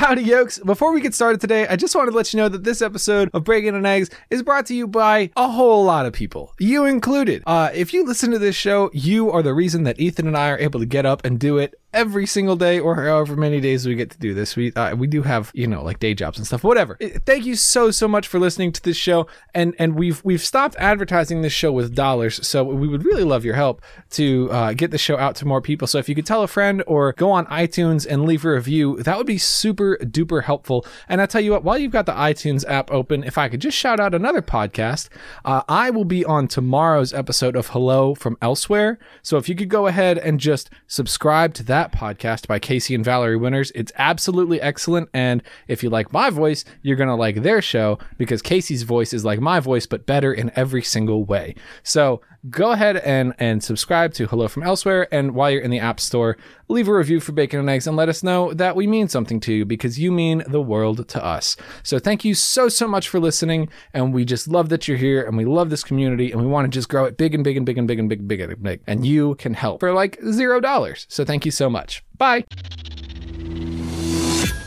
Howdy, yokes. Before we get started today, I just wanted to let you know that this episode of Bacon and Eggs is brought to you by a whole lot of people, you included. Uh, if you listen to this show, you are the reason that Ethan and I are able to get up and do it every single day or however many days we get to do this. We uh, we do have you know like day jobs and stuff. Whatever. Thank you so so much for listening to this show, and and we've we've stopped advertising this show with dollars. So we would really love your help to uh, get the show out to more people. So if you could tell a friend or go on iTunes and leave a review, that would be super duper helpful. And I tell you what, while you've got the iTunes app open, if I could just shout out another podcast, uh, I will be on tomorrow's episode of Hello from Elsewhere. So if you could go ahead and just subscribe to that podcast by Casey and Valerie Winters, it's absolutely excellent. And if you like my voice, you're going to like their show because Casey's voice is like my voice, but better in every single way. So go ahead and, and subscribe to Hello from Elsewhere. And while you're in the App Store, leave a review for Bacon and Eggs and let us know that we mean something to you because you mean the world to us. So thank you so, so much for listening. And we just love that you're here and we love this community and we want to just grow it big and big and big and big and big and big and big. And you can help for like zero dollars. So thank you so much. Bye.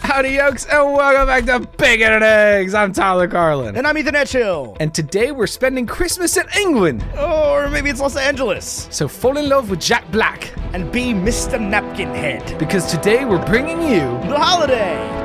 Howdy, yokes, and welcome back to Bacon and Eggs. I'm Tyler Carlin. And I'm Ethan Etchill. And today we're spending Christmas in England. Or maybe it's Los Angeles. So fall in love with Jack Black And be Mr. Napkin Head. because today we're bringing you The holiday.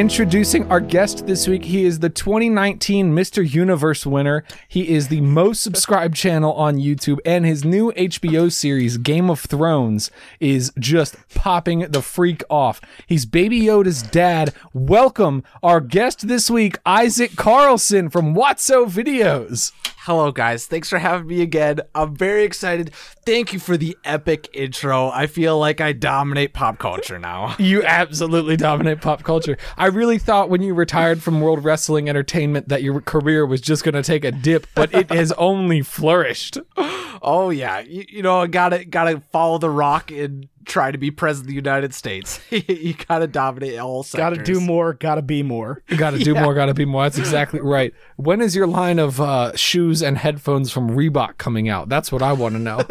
Introducing our guest this week, he is the 2019 Mr. Universe winner. He is the most subscribed channel on YouTube, and his new HBO series, Game of Thrones, is just popping the freak off. He's Baby Yoda's dad. Welcome, our guest this week, Isaac Carlson from Wotso Videos. Hello, guys. Thanks for having me again. I'm very excited. Thank you for the epic intro. I feel like I dominate pop culture now. You absolutely dominate pop culture. I really thought when you retired from World Wrestling Entertainment that your career was just going to take a dip, but it has only flourished. Oh yeah, you, you know, gotta gotta follow the Rock and try to be president of the United States. you gotta dominate all sectors. Gotta do more, gotta be more. Got to do more, got to be more. That's exactly right. When is your line of uh, shoes and headphones from Reebok coming out? That's what I want to know.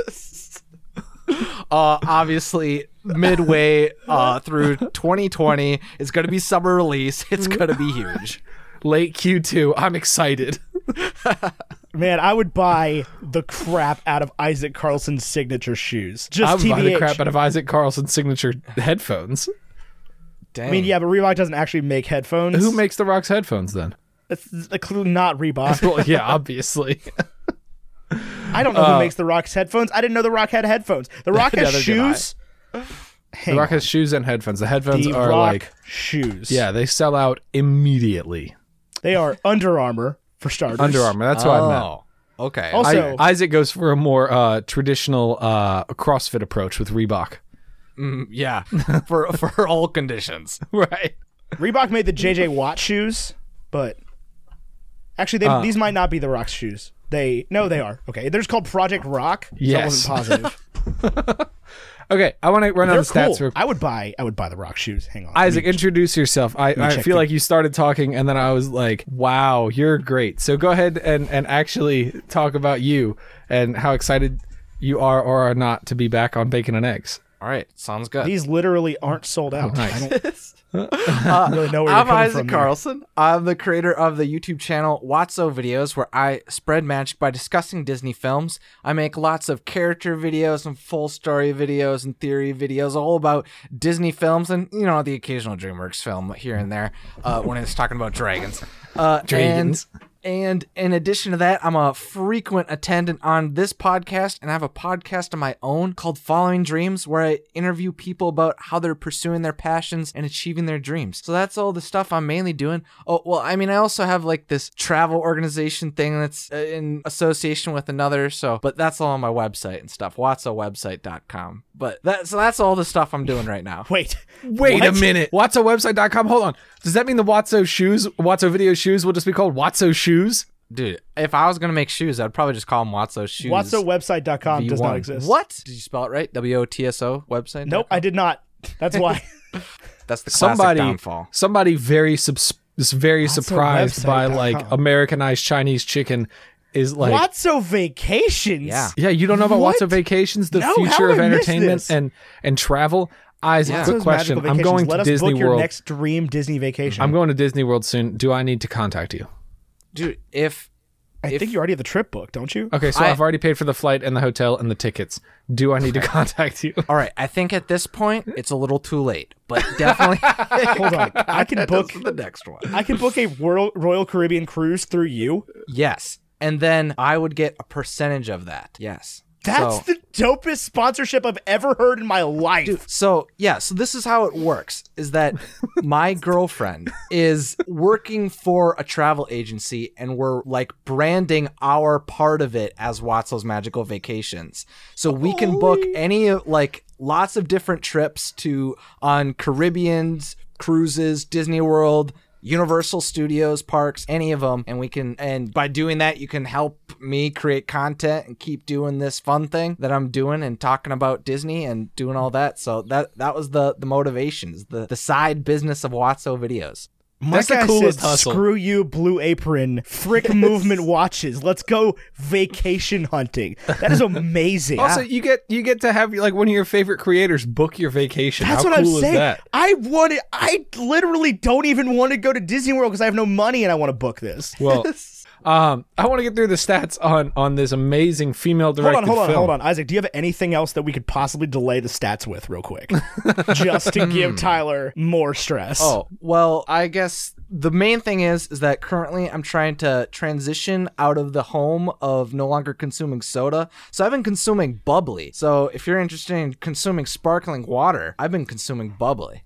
Uh, obviously, midway uh, through 2020, it's gonna be summer release. It's gonna be huge. Late Q2. I'm excited. Man, I would buy the crap out of Isaac Carlson's signature shoes. I Just would buy the crap out of Isaac Carlson's signature headphones. Dang. I mean, yeah, but Reebok doesn't actually make headphones. Who makes the Rock's headphones then? It's clearly not Reebok. Well, yeah, obviously. I don't know who uh, makes the Rock's headphones. I didn't know the Rock had headphones. The Rock has Neither did shoes. The Rock on. has shoes and headphones. The headphones the are Rock like, shoes. yeah, they sell out immediately. They are Under Armour for starters. Under Armour. That's what I meant. oh, okay. Also- I, Isaac goes for a more uh, traditional uh, CrossFit approach with Reebok. Mm, yeah, for for all conditions. Right. Reebok made the JJ Watt shoes, but actually, they, Uh. these might not be the Rock's shoes. They no, they are okay. They're just called Project Rock. So Yes. I wasn't positive. Okay, I want to run They're on the stats. cool. real- I would buy. I would buy the Rock shoes. Hang on, Isaac, me- introduce yourself. I, I feel the- like you started talking, and then I was like, "Wow, you're great." So go ahead and and actually talk about you and how excited you are or are not to be back on Bacon and Eggs. All right, sounds good. these literally aren't sold oh, out. nice. Really know where I'm Isaac. Carlson. I'm the creator of the YouTube channel Wotso Videos, where I spread magic by discussing Disney films. I make lots of character videos and full story videos and theory videos, all about Disney films and you know the occasional DreamWorks film here and there uh, when it's talking about dragons. Uh, Dragons. And, and in addition to that, I'm a frequent attendant on this podcast, and I have a podcast of my own called Following Dreams, where I interview people about how they're pursuing their passions and achieving their dreams. So that's all the stuff I'm mainly doing. Oh, well, I mean, I also have like this travel organization thing that's uh, in association with another. So, but that's all on my website and stuff, wotsowebsite.com. But that, so that's all the stuff I'm doing right now. Wait, Wait a What? minute. WotsoWebsite.com. Hold on. Does that mean the Wotso shoes, Wotso video shoes will just be called Wotso shoes? Dude, if I was gonna make shoes, I'd probably just call them Wotso shoes. WotsoWebsite.com does not exist. What? Did you spell it right? W O T S O website? Nope, I did not. That's why. That's the classic somebody downfall. somebody very subs- is very surprised by like Americanized Chinese chicken is like Wotso Vacations. Yeah. yeah you don't know about What? Wotso Vacations the No, future of entertainment and and travel Isaac Yeah. quick Wotso's question I'm Vacations. going Let to us Disney book your World next dream Disney vacation. I'm going to Disney World soon do I need to contact you Dude, if I if- think you already have the trip booked, don't you? okay so I- I've already paid for the flight and the hotel and the tickets do I need to contact you all right, I think at this point it's a little too late, but definitely Hold on. I can book the next one. I can book a Royal, Royal Caribbean cruise through you. Yes. And then I would get a percentage of that. Yes. That's so, the dopest sponsorship I've ever heard in my life. so yeah, so this is how it works is that my girlfriend is working for a travel agency and we're like branding our part of it as Wotso's Magical Vacations. So we can book any like lots of different trips to on Caribbeans, cruises, Disney World, Universal Studios parks, any of them, and we can and by doing that you can help me create content and keep doing this fun thing that I'm doing and talking about Disney and doing all that. So that that was the the motivations, the the side business of Wotso videos. My That's the guy coolest said, hustle. Screw you, Blue Apron, Frick Movement watches. Let's go vacation hunting. That is amazing. also you get you get to have like one of your favorite creators book your vacation That's how what cool I'm saying. that I want to, I literally don't even want to go to Disney World because I have no money and I want to book this. well um I want to get through the stats on on this amazing female Hold on, hold on, film. hold on. Isaac, do you have anything else that we could possibly delay the stats with real quick? Just to give Tyler more stress. Oh, well, I guess the main thing is is that currently I'm trying to transition out of the home of no longer consuming soda. So I've been consuming bubbly. So if you're interested in consuming sparkling water, I've been consuming bubbly.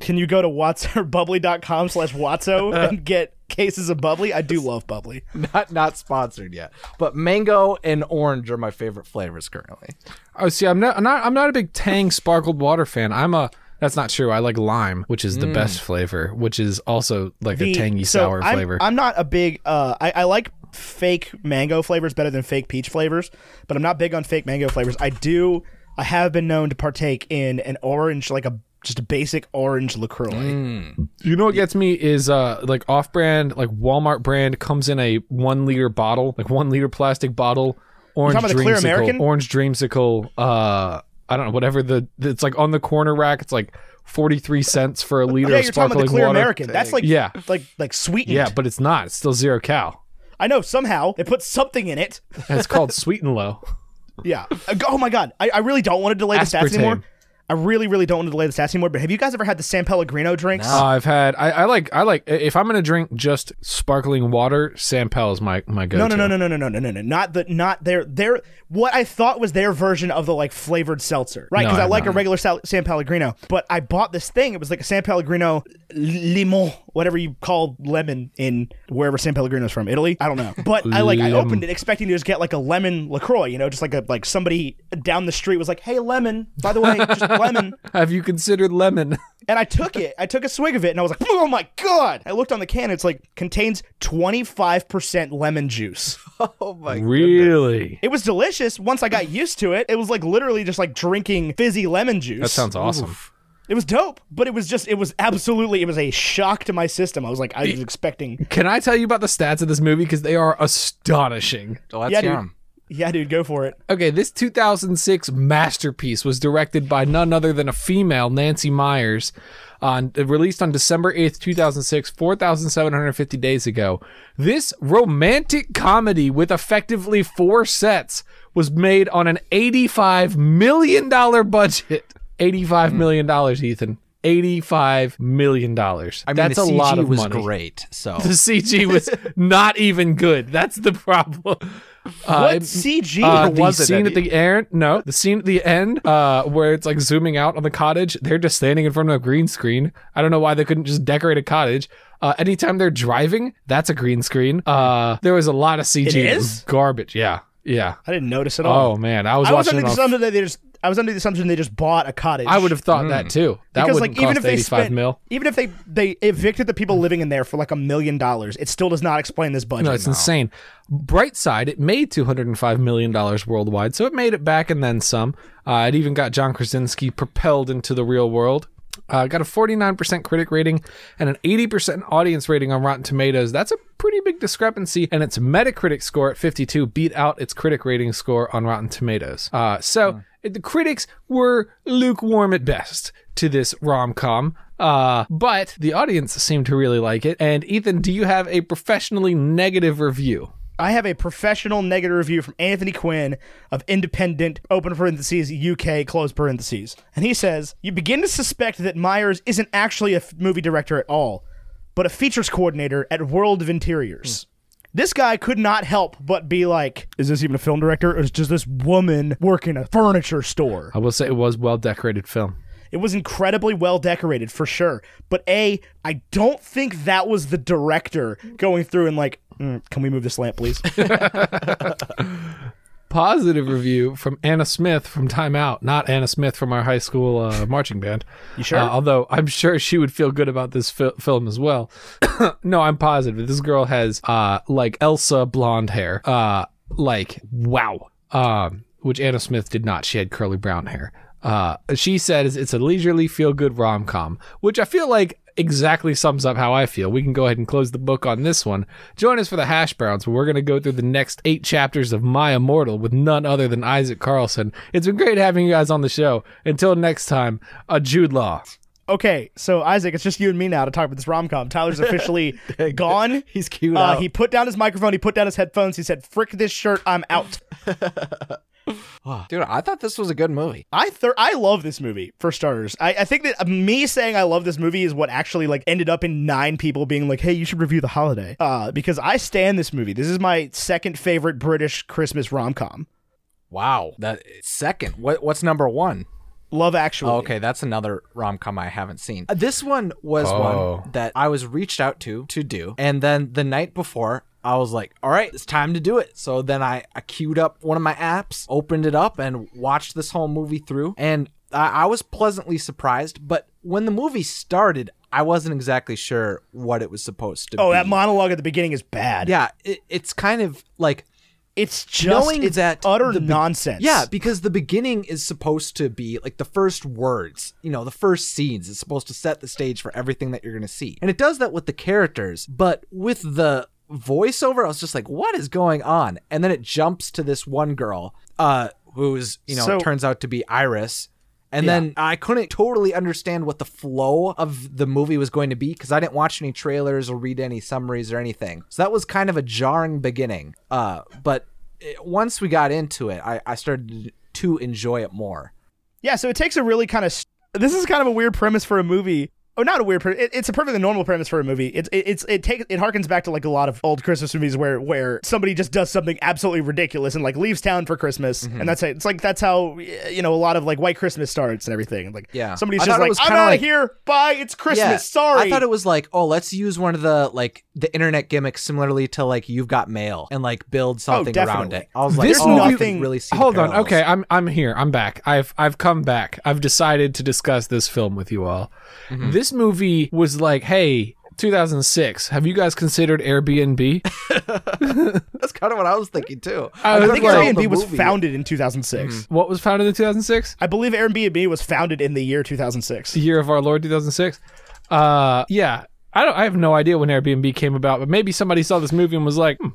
Can you go to wotsobubbly.com slash wotso and get cases of bubbly? I do love bubbly. Not not sponsored yet. But mango and orange are my favorite flavors currently. Oh, see, I'm not, I'm not, I'm not a big Tang sparkled water fan. I'm a. That's not true. I like lime, which is the best flavor, which is also like a tangy so sour I'm, flavor. I'm not a big. Uh, I, I like fake mango flavors better than fake peach flavors, but I'm not big on fake mango flavors. I do. I have been known to partake in an orange, like a just a basic orange Lacroix. you know what gets me is uh like off-brand, like Walmart brand comes in a one liter bottle, like one liter plastic bottle. Orange about the Clear dreamsicle, American? orange dreamsicle. Uh, I don't know, whatever the. It's like on the corner rack. It's like forty three cents for a liter Yeah, of you're talking about sparkling the Clear water. American. That's like Yeah. like like sweetened. Yeah, but it's not. It's still zero cal. I know somehow they put something in it. And it's called Sweet and Low. Yeah. Uh, Oh my god. I, I really don't want to delay the stats Aspartame. anymore. I really, really don't want to delay the stats anymore. But have you guys ever had the San Pellegrino drinks? Uh, I've had. I, I like. I like. If I'm gonna drink just sparkling water, San Pel is my my go. No, no, no, no, no, no, no, no, no, no. Not the, not their, their. What I thought was their version of the like flavored seltzer, right? No, Because I I've like a regular Sal- San Pellegrino, but I bought this thing. It was like a San Pellegrino limon, whatever you call lemon in wherever San Pellegrino's from, Italy. I don't know, but I like I opened it expecting to just get like a lemon Lacroix, you know, just like a like somebody down the street was like, "Hey, lemon, by the way, just lemon." Have you considered lemon? And I took it. I took a swig of it, and I was like, "Oh my god!" I looked on the can. It's like contains twenty five percent lemon juice. Oh my god. really? It was delicious. Once I got used to it, it was like literally just like drinking fizzy lemon juice. That sounds awesome. It was dope, but it was just. It was absolutely. It was a shock to my system. I was like, I was expecting. Can I tell you about the stats of this movie because they are astonishing? Oh, so let's Yeah, hear dude. 'em. Yeah, dude, go for it. Okay, this 2006 masterpiece was directed by none other than a female, Nancy Meyers, on released on December 8th, 2006, 4,750 days ago. This romantic comedy with effectively four sets was made on an $85 million budget. $85 million, Ethan. $85 million. I mean, That's the a CG lot of was money. great. So The CG was not even good. That's the problem. Uh, What CG? uh, the was scene at the end, no, the scene at the end, uh, where it's like zooming out on the cottage. They're just standing in front of a green screen. I don't know why they couldn't just decorate a cottage. Uh, anytime they're driving, that's a green screen. Uh, there was a lot of CG. It is? garbage. Yeah, I didn't notice at all. Oh man, I was I was watching under it the on assumption that they just. I was under the assumption they just bought a cottage. I would have thought that too. That because wouldn't like even cost if they eighty-five spent, mil. even if they they evicted the people living in there for like a million dollars, it still does not explain this budget. No, it's insane. Bright side, it made two hundred and five million dollars worldwide, so it made it back and then some. Uh, it even got John Krasinski propelled into the real world. Uh, got a 49% critic rating and an 80% audience rating on Rotten Tomatoes. That's a pretty big discrepancy, and its Metacritic score at 52 beat out its critic rating score on Rotten Tomatoes. Uh, so the critics were lukewarm at best to this rom com. Uh, but the audience seemed to really like it. And Ethan, do you have a professionally negative review? I have a professional negative review from Anthony Quinn of Independent, open parentheses, UK, close parentheses. And he says, You begin to suspect that Meyers isn't actually a f- movie director at all, but a features coordinator at World of Interiors. Hmm. This guy could not help but be like, Is this even a film director? Or is just this woman working a furniture store? I will say it was well decorated film. It was incredibly well decorated for sure. But A, I don't think that was the director going through and like, "Mm, Can we move this lamp, please? Positive review from Anna Smith from Time Out, not Anna Smith from our high school uh, marching band. You sure? Uh, although I'm sure she would feel good about this fi- film as well. no, I'm positive. This girl has uh like Elsa blonde hair. Uh like wow. Um which Anna Smith did not. She had curly brown hair. Uh she says it's a leisurely feel good rom-com, which I feel like exactly sums up how I feel. We can go ahead and close the book on this one. Join us for the hash browns where we're going to go through the next 8 chapters of My Immortal with none other than Isaac Carlson. It's been great having you guys on the show. Until next time, a Jude Law. Okay, so Isaac, it's just you and me now to talk about this rom com. Tyler's officially gone. He's cute. Uh, he put down his microphone. He put down his headphones. He said, "Frick this shirt, I'm out." Dude, I thought this was a good movie. I thir- I love this movie for starters. I, I think that me saying I love this movie is what actually like ended up in nine people being like, "Hey, you should review The Holiday," uh, because I stand this movie. This is my second favorite British Christmas rom com. Wow. That second. What what's number one? Love Actually. Oh, okay, that's another rom com I haven't seen. Uh, This one was Oh. one that I was reached out to to do, and then the night before. I was like, all right, it's time to do it. So then I, I queued up one of my apps, opened it up, and watched this whole movie through. And I, I was pleasantly surprised. But when the movie started, I wasn't exactly sure what it was supposed to Oh, be. that monologue at the beginning is bad. yeah, it, it's kind of like it's just knowing it's that utter the nonsense. Yeah, because the beginning is supposed to be like the first words, you know, the first scenes is supposed to set the stage for everything that you're going to see. And it does that with the characters, but with the voiceover, I was just like, what is going on? And then it jumps to this one girl, uh, who's, you know, So- turns out to be Iris. And then I couldn't totally understand what the flow of the movie was going to be because I didn't watch any trailers or read any summaries or anything. So that was kind of a jarring beginning. Uh, but it, once we got into it, I, I started to enjoy it more. Yeah, so it takes a really kind of. This is kind of a weird premise for a movie. Oh, not a weird. Pre- it, it's a perfectly normal premise for a movie. It's it, it's it takes it harkens back to like a lot of old Christmas movies where where somebody just does something absolutely ridiculous and like leaves town for Christmas, Mm-hmm. and that's it. It's like that's how you know a lot of like White Christmas starts and everything. Like Yeah. somebody's I just like I'm kinda out like- of here. Bye. It's Christmas. Sorry. I thought it was like, oh, let's use one of the like the internet gimmicks similarly to like You've Got Mail and like build something around definitely. it. I was like, This oh, I movie- can really see. Hold on. Okay, I'm I'm here. I'm back. I've I've come back. I've decided to discuss this film with you all. Mm-hmm. This movie was like, hey, 2006. Have you guys considered Airbnb? That's kind of what I was thinking too. I I think like- Airbnb was founded in 2006. what was founded in 2006? I believe Airbnb was founded in the year 2006. The year of our Lord 2006. Uh, yeah. I don't. I have no idea when Airbnb came about, but maybe somebody saw this movie and was like, hmm,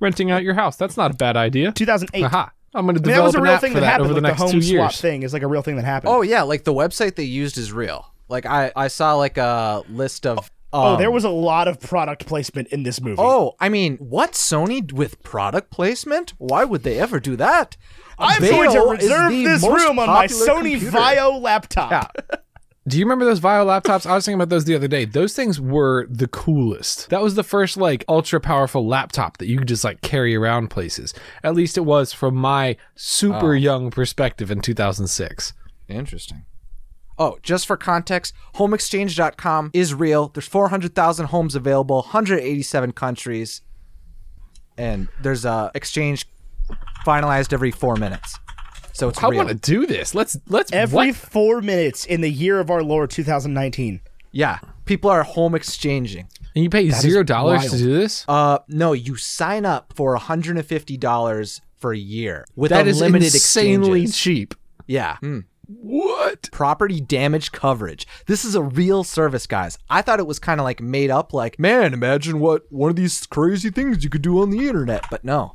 renting out your house. That's not a bad idea. 2008. Aha. I'm going to I mean, that was develop a an real thing for that that happened. over the like next the home two swap years. thing is like a real thing that happened. Oh yeah, like the website they used is real. Like I I saw like a list of. Oh, um, there was a lot of product placement in this movie. Oh, I mean, what Sony with product placement? Why would they ever do that? I'm Vail going to reserve this room on my Sony computer. Vaio laptop. Do you remember those Vaio laptops? I was thinking about those the other day. Those things were the coolest. That was the first like ultra powerful laptop that you could just like carry around places. At least it was from my super young perspective in 2006. Interesting. Oh, just for context, homeexchange.com is real. There's 400,000 homes available, 187 countries. And there's a exchange finalized every four minutes. So it's I real. want to do this. Let's let's Every what? four minutes in the year of our Lord 2019. Yeah, people are home exchanging. And you pay zero dollars to do this? Uh, no, you sign up for hundred and fifty dollars for a year with That is unlimited insanely exchanges. cheap. Yeah. What? Property damage coverage. This is a real service, guys. I thought it was kind of like made up, like, man, imagine what one of these crazy things you could do on the internet. But no.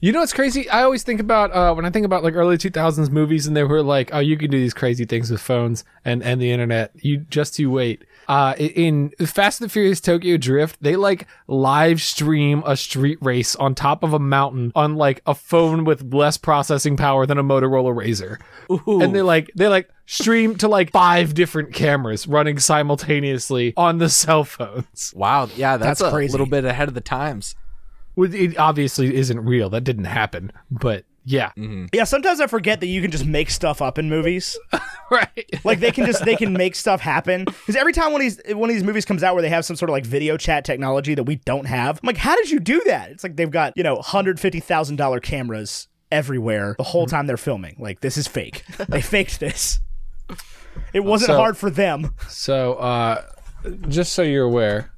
You know what's crazy? I always think about uh, when I think about like early 2000s movies, and they were like, "Oh, you can do these crazy things with phones and and the internet." You just you wait. Uh, in Fast and the Furious Tokyo Drift, they like live stream a street race on top of a mountain on like a phone with less processing power than a Motorola Razr, and they like they like stream to like five different cameras running simultaneously on the cell phones. Wow. Yeah, that's, That's a crazy. little bit ahead of the times. It obviously isn't real. That didn't happen, but yeah, Yeah, sometimes I forget that you can just make stuff up in movies. right. Like they can just they can make stuff happen. Because every time one of these one of these movies comes out where they have some sort of like video chat technology that we don't have, I'm like, how did you do that? It's like they've got you know hundred fifty thousand dollar cameras everywhere the whole time they're filming. Like this is fake. they faked this. It wasn't So- hard for them. So, uh, just so you're aware,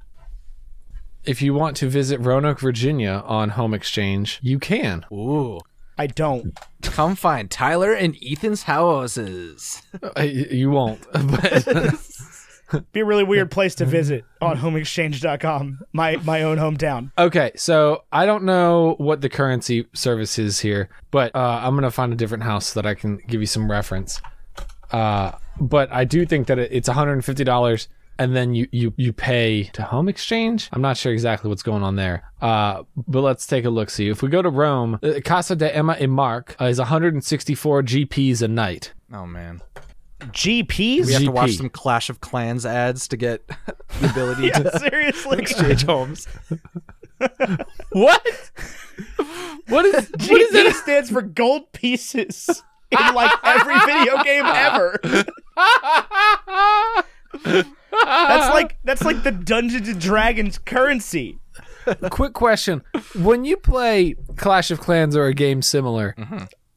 if you want to visit Roanoke, Virginia on Home Exchange, you can. Ooh. I don't. Come find Tyler and Ethan's houses. You won't, but Be a really weird place to visit on homeexchange.com, my my own hometown. okay. So I don't know what the currency service is here, but uh, I'm gonna find a different house so that I can give you some reference. Uh, but I do think that it, it's 150 dollars. And then you, you you pay to home exchange. I'm not sure exactly what's going on there. Uh, but let's take a look. See if we go to Rome, uh, Casa de Emma e Mark uh, is 164 GPs a night. Oh, man. GPs? We have to watch GP. some Clash of Clans ads to get the ability Yeah, to seriously. exchange homes. What? What is what is GP that? stands for gold pieces in like every video game ever. That's like that's like the Dungeons and Dragons currency. Quick question: When you play Clash of Clans or a game similar,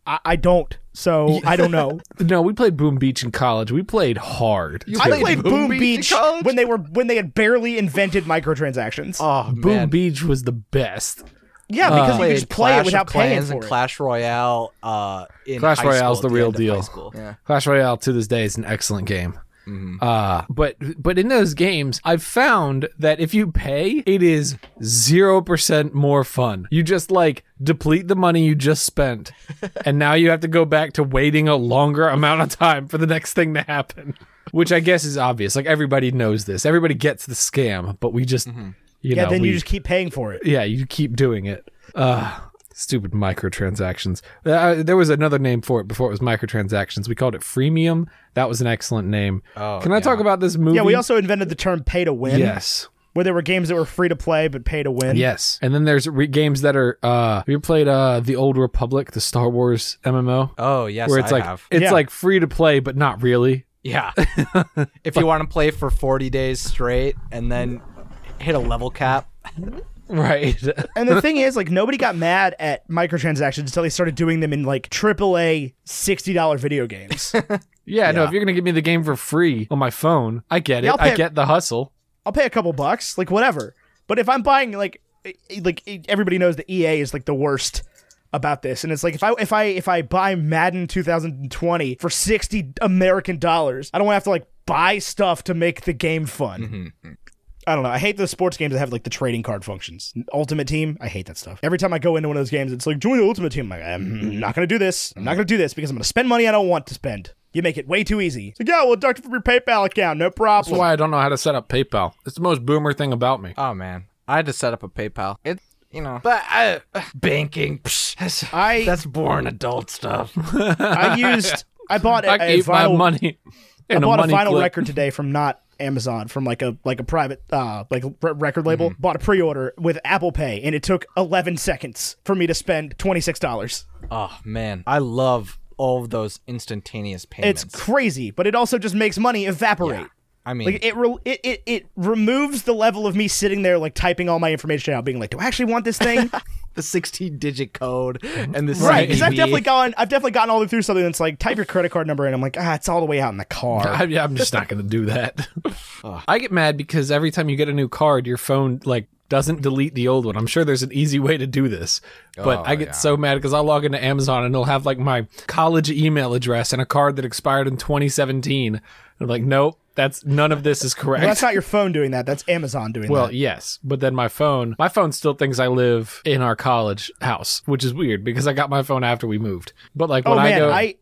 I, I don't, so I don't know. no, we played Boom Beach in college. We played hard. I played played Boom Boom, Beach in Beach, when they were when they had barely invented microtransactions. Oh, Boom man. Beach was the best. yeah, because you could just play Clash it without of Clans paying and for it. Clash Royale. Uh, in Clash high Royale's school the real end of high deal. school. Yeah. Clash Royale to this day is an excellent game. Uh, but but in those games, I've found that if you pay, it is zero percent more fun. You just like deplete the money you just spent, and now you have to go back to waiting a longer amount of time for the next thing to happen. Which I guess is obvious. Like everybody knows this. Everybody gets the scam, but we just you yeah, know then we, you just keep paying for it. yeah, you keep doing it. Uh, stupid microtransactions. Uh, there was another name for it before it was microtransactions. We called it freemium. That was an excellent name. Oh, Can I talk about this movie? Yeah, we also invented the term pay to win. Yes. Where there were games that were free to play but pay to win. Yes. And then there's re- games that are uh have you played uh The Old Republic, the Star Wars MMO? Oh yes, where it's I like have. it's Yeah. like free to play but not really. Yeah. if you want to play for 40 days straight and then hit a level cap. Right. And the thing is, like, nobody got mad at microtransactions until they started doing them in like AAA sixty dollar video games. yeah, no, if you're going to give me the game for free on my phone, I get it. Yeah, I'll I pay- get the hustle. I'll pay a couple bucks, like whatever. But if I'm buying like, e- like everybody knows that EA is like the worst about this, and it's like if I if I if I buy Madden 2020 for sixty American dollars, I don't want to have to like buy stuff to make the game fun. Mm-hmm. I don't know. I hate those sports games that have like the trading card functions. Ultimate Team, I hate that stuff. Every time I go into one of those games, it's like join the Ultimate Team. I'm like, I'm mm-hmm. not gonna do this. I'm not mm-hmm. gonna do this because I'm gonna spend money I don't want to spend. You make it way too easy. It's like, yeah, we'll deduct it from your PayPal account, no problem. That's why I don't know how to set up PayPal. It's the most boomer thing about me. Oh man, I had to set up a PayPal. It, you know, but I, uh, banking. Psh, that's, I- that's boring adult stuff. I used. I bought a, I a gave my vinyl, money I in a bought a money vinyl clip. record today from not Amazon, from like a like a private uh like r- record label. Mm-hmm. Bought a pre-order with Apple Pay, and it took 11 seconds for me to spend twenty six dollars. oh man, I love all of those instantaneous payments. It's crazy, but it also just makes money evaporate. I mean, Like it, re- it, it, it removes the level of me sitting there like typing all my information out, being like, "Do I actually want this thing?" the 16 digit code and the right? Because I've definitely gone, I've definitely gotten all the way through something that's like, type your credit card number, and I'm like, ah, it's all the way out in the car. I, I'm just not going to do that. I get mad because every time you get a new card, your phone like doesn't delete the old one. I'm sure there's an easy way to do this, but Oh, I get yeah. so mad because I'll log into Amazon and it'll have like my college email address and a card that expired in 2017. I'm like, nope, that's none of this is correct. Well, that's not your phone doing that. That's Amazon doing Well, that. Well, yes, but then my phone, my phone still thinks I live in our college house, which is weird because I got my phone after we moved. But like Oh when man, I go, I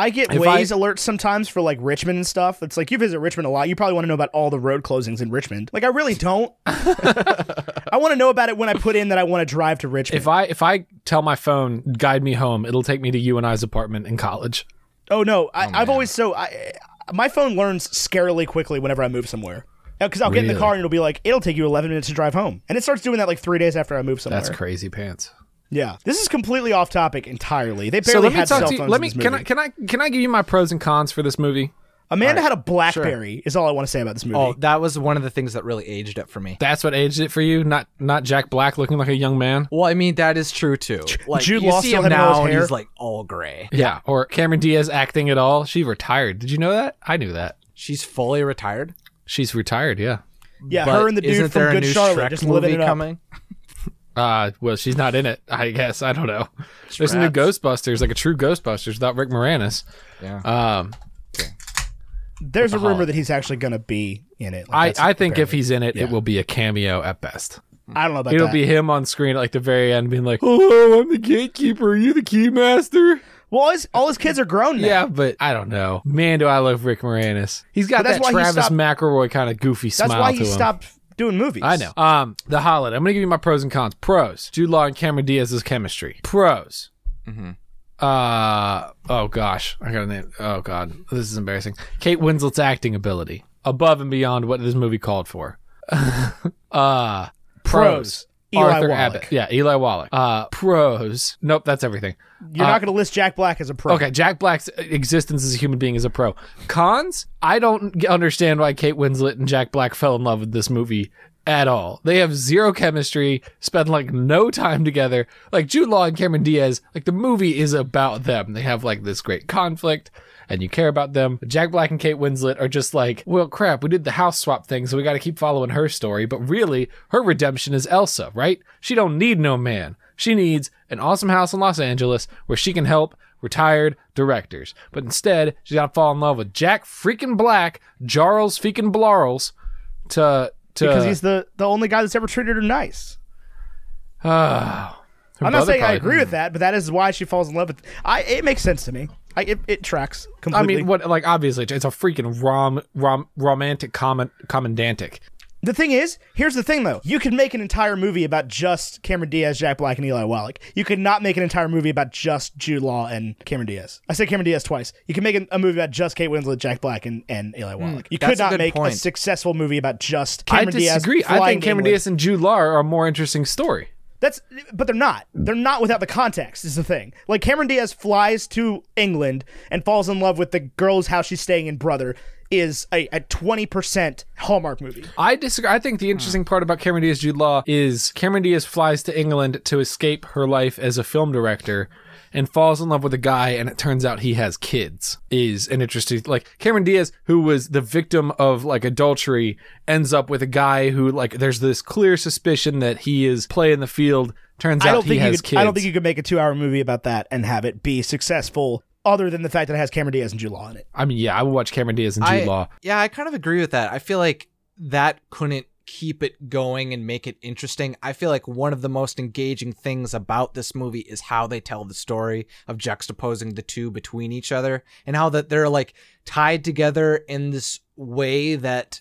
I get If Waze I- alerts sometimes for like Richmond and stuff. It's like you visit Richmond a lot. You probably want to know about all the road closings in Richmond. Like I really don't. I want to know about it when I put in that I want to drive to Richmond. if I if I tell my phone guide me home, it'll take me to you and I's apartment in college. oh no, I, oh, I've always so I my phone learns scarily quickly whenever I move somewhere. Because I'll get in the Really? car and it'll be like, it'll take you 11 minutes to drive home. And it starts doing that like three days after I move somewhere. That's crazy pants. Yeah. This is completely off topic entirely. They barely So barely let me had talk cell to you. phones Let in me this can. I can I can I give you my pros and cons for this movie? Amanda had a Blackberry, is all I want to say about this movie. Oh, that was one of the things that really aged it for me. That's what aged it for you, not not Jack Black looking like a young man. Well, I mean that is true too. Like Jude you Law see still him having all his now, and he's like all gray. Yeah, or Cameron Diaz acting at all. She retired. Did you know that? I knew that. She's fully retired. She's retired. Yeah. yeah, But her and the dude isn't from Good new Charlotte Shrek just living it up. coming? Uh, well, she's not in it. I guess I don't know. There's a new Ghostbusters, like a true Ghostbusters without Rick Moranis. Yeah. Um, There's a rumor that he's actually going to be in it. Like, I I think if he's in it, yeah. it will be a cameo at best. I don't know about It'll that. be him on screen at like the very end, being like, "Hello, I'm the gatekeeper. Are you the keymaster?" well, all his, all his kids are grown now. Yeah, but I don't know. Man, do I love Rick Moranis. He's got But that's that why he Travis stopped- McElroy kind of goofy smile That's smile why to he him. stopped doing movies. I know. Um, the holiday. I'm gonna give you my pros and cons. Pros: Jude Law and Cameron Diaz's chemistry. Pros. Uh oh gosh, I got a name. Oh god, this is embarrassing. Kate Winslet's acting ability above and beyond what this movie called for. uh pros. Eli Arthur Wallach. Abbott. Yeah, Eli Wallach. Uh pros. Nope, that's everything. You're not going to list Jack Black as a pro. Okay, Jack Black's existence as a human being is a pro. Cons, I don't understand why Kate Winslet and Jack Black fell in love with this movie at all. They have zero chemistry, spend like no time together. Like Jude Law and Cameron Diaz, like the movie is about them. They have like this great conflict and you care about them. Jack Black and Kate Winslet are just like, well, crap, we did the house swap thing, so we got to keep following her story. But really, her redemption is Elsa, right? She don't need no man. She needs an awesome house in Los Angeles where she can help retired directors. But instead, she's got to fall in love with Jack freaking Black, Jarls freaking Blarls, to to Because he's the, the only guy that's ever treated her nice. Ah, her I'm not saying I agree with that, but that is why she falls in love with. I it makes sense to me. I, it, it tracks I mean, what like obviously it's a freaking rom rom romantic comment commandantic. The thing is, here's the thing though. You could make an entire movie about just Cameron Diaz, Jack Black, and Eli Wallach. You could not make an entire movie about just Jude Law and Cameron Diaz. I said Cameron Diaz twice. You can make a, a movie about just Kate Winslet, Jack Black, and, and Eli hmm. Wallach. you that's could a not good make a successful movie about just Cameron Diaz. I disagree. Diaz. I flying think Cameron. Diaz and Jude Law are a more interesting story. That's but they're not. They're not without the context is the thing. Like Cameron Diaz flies to England and falls in love with the girl's house she's staying in brother is a, a 20% Hallmark movie. I disagree. I think the interesting part about Cameron Diaz Jude Law is Cameron Diaz flies to England to escape her life as a film director and falls in love with a guy and it turns out he has kids is an interesting like Cameron Diaz who was the victim of like adultery ends up with a guy who like there's this clear suspicion that he is playing the field turns I out don't he think you has could, kids I don't think you could make a 2-hour movie about that and have it be successful other than the fact that it has Cameron Diaz and Jude Law in it. I mean yeah I would watch Cameron Diaz and Jude I, Law Yeah, I kind of agree with that. I feel like that couldn't keep it going and make it interesting. I feel like one of the most engaging things about this movie is how they tell the story of juxtaposing the two between each other and how that they're like tied together in this way that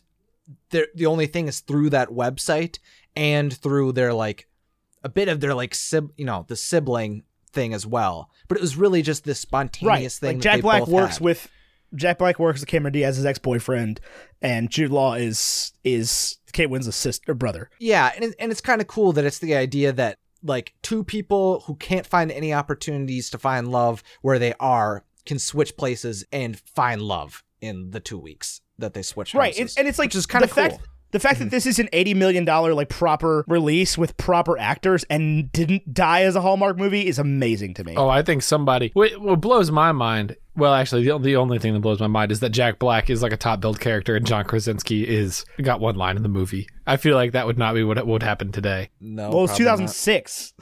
they're, the only thing is through that website and through their like a bit of their like sib, you know, the sibling thing as well. But it was really just this spontaneous thing. Like Jack Black works had. with Jack Black works with Cameron Diaz's ex-boyfriend and Jude Law is is Kate Winslet's sister brother. Yeah, and and it's kind of cool that it's the idea that like two people who can't find any opportunities to find love where they are can switch places and find love in the two weeks that they switched. right and, and it's like just kind of cool. fact the fact Mm-hmm. that this is an 80 million dollar like proper release with proper actors and didn't die as a hallmark movie is amazing to me Oh, I think somebody. What, what blows my mind? Well, actually, the, the only thing that blows my mind is that Jack Black is like a top billed character, and John Krasinski is got one line in the movie. I feel like that would not be what would happen today. no, well it's probably not. 2006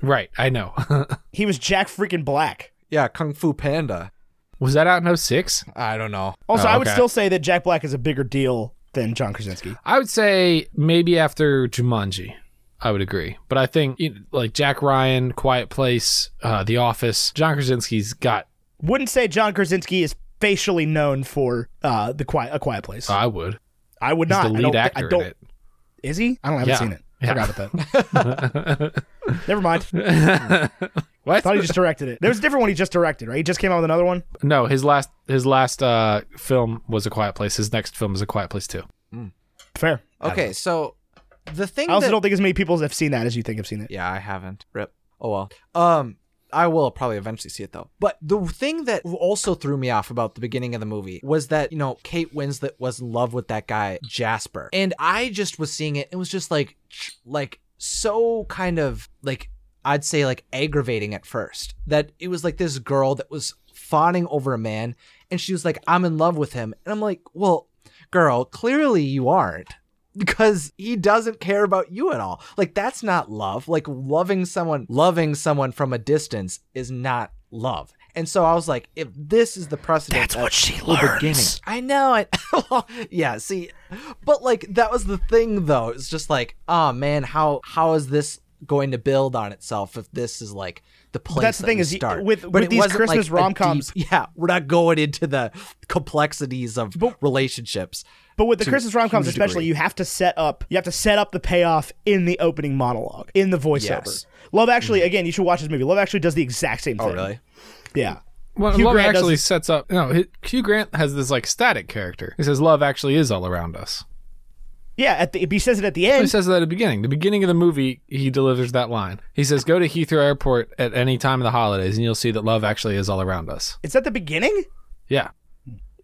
Right, I know. he was jack freaking black Yeah, Kung Fu Panda. Was that out in 06? I don't know. also Oh, i would still say that jack black is a bigger deal than john krasinski I would say maybe after Jumanji. I would agree, but I think you know, like Jack Ryan, Quiet Place, uh, The Office. John Krasinski's got. wouldn't say john krasinski is facially known for uh the quiet a quiet place I would. i would He's not the I lead don't, actor I don't in it. is he i don't I haven't Yeah. seen it Yeah. forgot about that never mind What? I thought he just directed it there was a different one he just directed right he just came out with another one no, his last his last uh, film was A Quiet Place. His next film is A Quiet Place too. fair Okay, so the thing I also that don't think as many people have seen that as you think have seen it. Yeah, I haven't. Rip. Oh well. Um, I will probably eventually see it though. But the thing that also threw me off about the beginning of the movie was that you know Kate Winslet was in love with that guy Jasper, and I just was seeing it. It was just like, ch- like so kind of like I'd say like aggravating at first. That it was like this girl that was fawning over a man, and she was like, "I'm in love with him," and I'm like, "Well, girl, clearly you aren't." because he doesn't care about you at all. Like that's not love. Like loving someone, loving someone from a distance is not love. And so I was like, if this is the precedent, That's what she learns. beginning. I know. I yeah. See, but like that was the thing, though. It's just like, oh man, how how is this going to build on itself if this is like the place? that's the that thing we is, y- start? with- But with it these Christmas like, rom-coms- yeah, we're not going into the complexities of relationships. But with the Christmas rom coms, especially, degree. you have to set up you have to set up the payoff in the opening monologue, in the voiceover. Yes. Love Actually, mm-hmm. again, you should watch this movie. Love Actually does the exact same oh, thing. Oh really? Yeah. Well, Hugh Love Grant actually does- sets up. No, hi- Hugh Grant has this like static character. He says love actually is all around us. Yeah, at the, he says it at the end. He says that at the beginning. The beginning of the movie, he delivers that line. He says, "Go to Heathrow Airport at any time of the holidays, and you'll see that love actually is all around us." It's at the beginning? Yeah,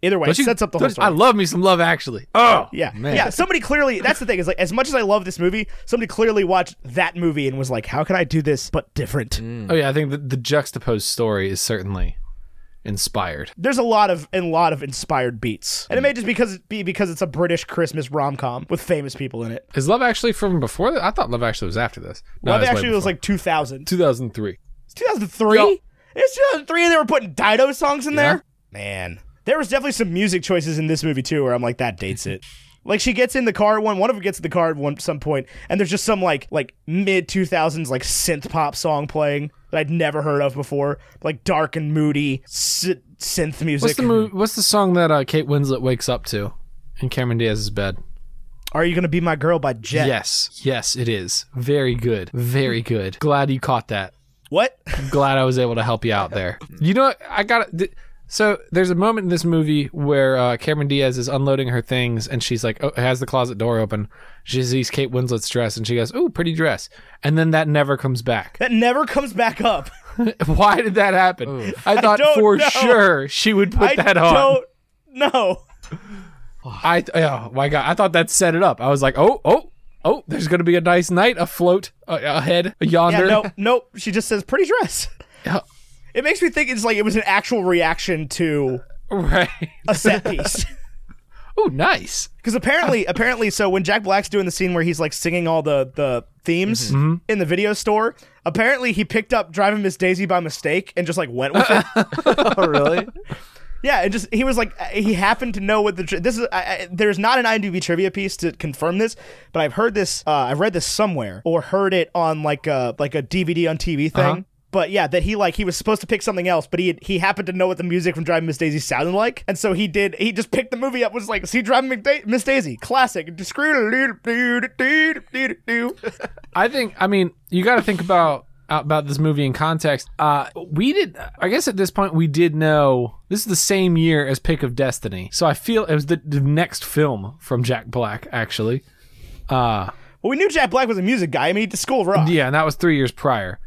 Either way, it sets up the whole story. I love me some love actually. Oh yeah, man. yeah. Somebody clearly. That's the thing. Is like as much as I love this movie, somebody clearly watched that movie and was like, "How can I do this but different?" Oh yeah, I think the, the juxtaposed story is certainly inspired. There's a lot of and a lot of inspired beats, and it may just because be because it's a British Christmas rom com with famous people in it. Is Love Actually from before that? I thought Love Actually was after this. No, Love actually was like 2000. 2003. It's 2003. Yo. It's 2003, and they were putting Dido songs in there. Man, there was definitely some music choices in this movie too, where I'm like, that dates it. Like she gets in the car at one, one of them gets in the car at one some point, and there's just some like like mid 2000s like synth pop song playing that I'd never heard of before, like dark and moody sy- synth music. What's the mo- What's the song that uh, Kate Winslet wakes up to in Cameron Diaz's bed? Are you gonna be my girl by Jet? Yes, yes, it is. Very good, very good. Glad you caught that. What? Glad I was able to help you out there. You know, what? I got th- so there's a moment in this movie where uh, Cameron Diaz is unloading her things, and she's like, oh, has the closet door open. She sees Kate Winslet's dress, and she goes, "Oh, pretty dress." And then that never comes back. That never comes back up. Why did that happen? I thought don't for know. sure she would put I that on. I don't know. I oh my god, I thought that set it up. I was like, oh oh oh, there's gonna be a nice night afloat uh, ahead yonder. Yeah, no, nope. She just says pretty dress. Yeah, It makes me think it's like it was an actual reaction to right. a set piece. oh, nice. Because apparently, apparently, so when Jack Black's doing the scene where he's like singing all the the themes in the video store, apparently he picked up "Driving Miss Daisy" by mistake and just like went with it. oh really? yeah, and just he was like he happened to know what the tri- this is. I, I, there's not an IMDb trivia piece to confirm this, but I've heard this. Uh, I've read this somewhere or heard it on like a like a DVD on TV thing. Uh-huh. But yeah, that he like he was supposed to pick something else, but he he happened to know what the music from Driving Miss Daisy sounded like, and so he did. He just picked the movie up. Was like, see, Driving Miss Daisy, classic. I think. I mean, you got to think about about this movie in context. Uh, we did. I guess at this point we did know this is the same year as Pick of Destiny, so I feel it was the, the next film from Jack Black actually. Uh, Well, we knew Jack Black was a music guy. I mean, he did School of Rock. yeah, and that was three years prior.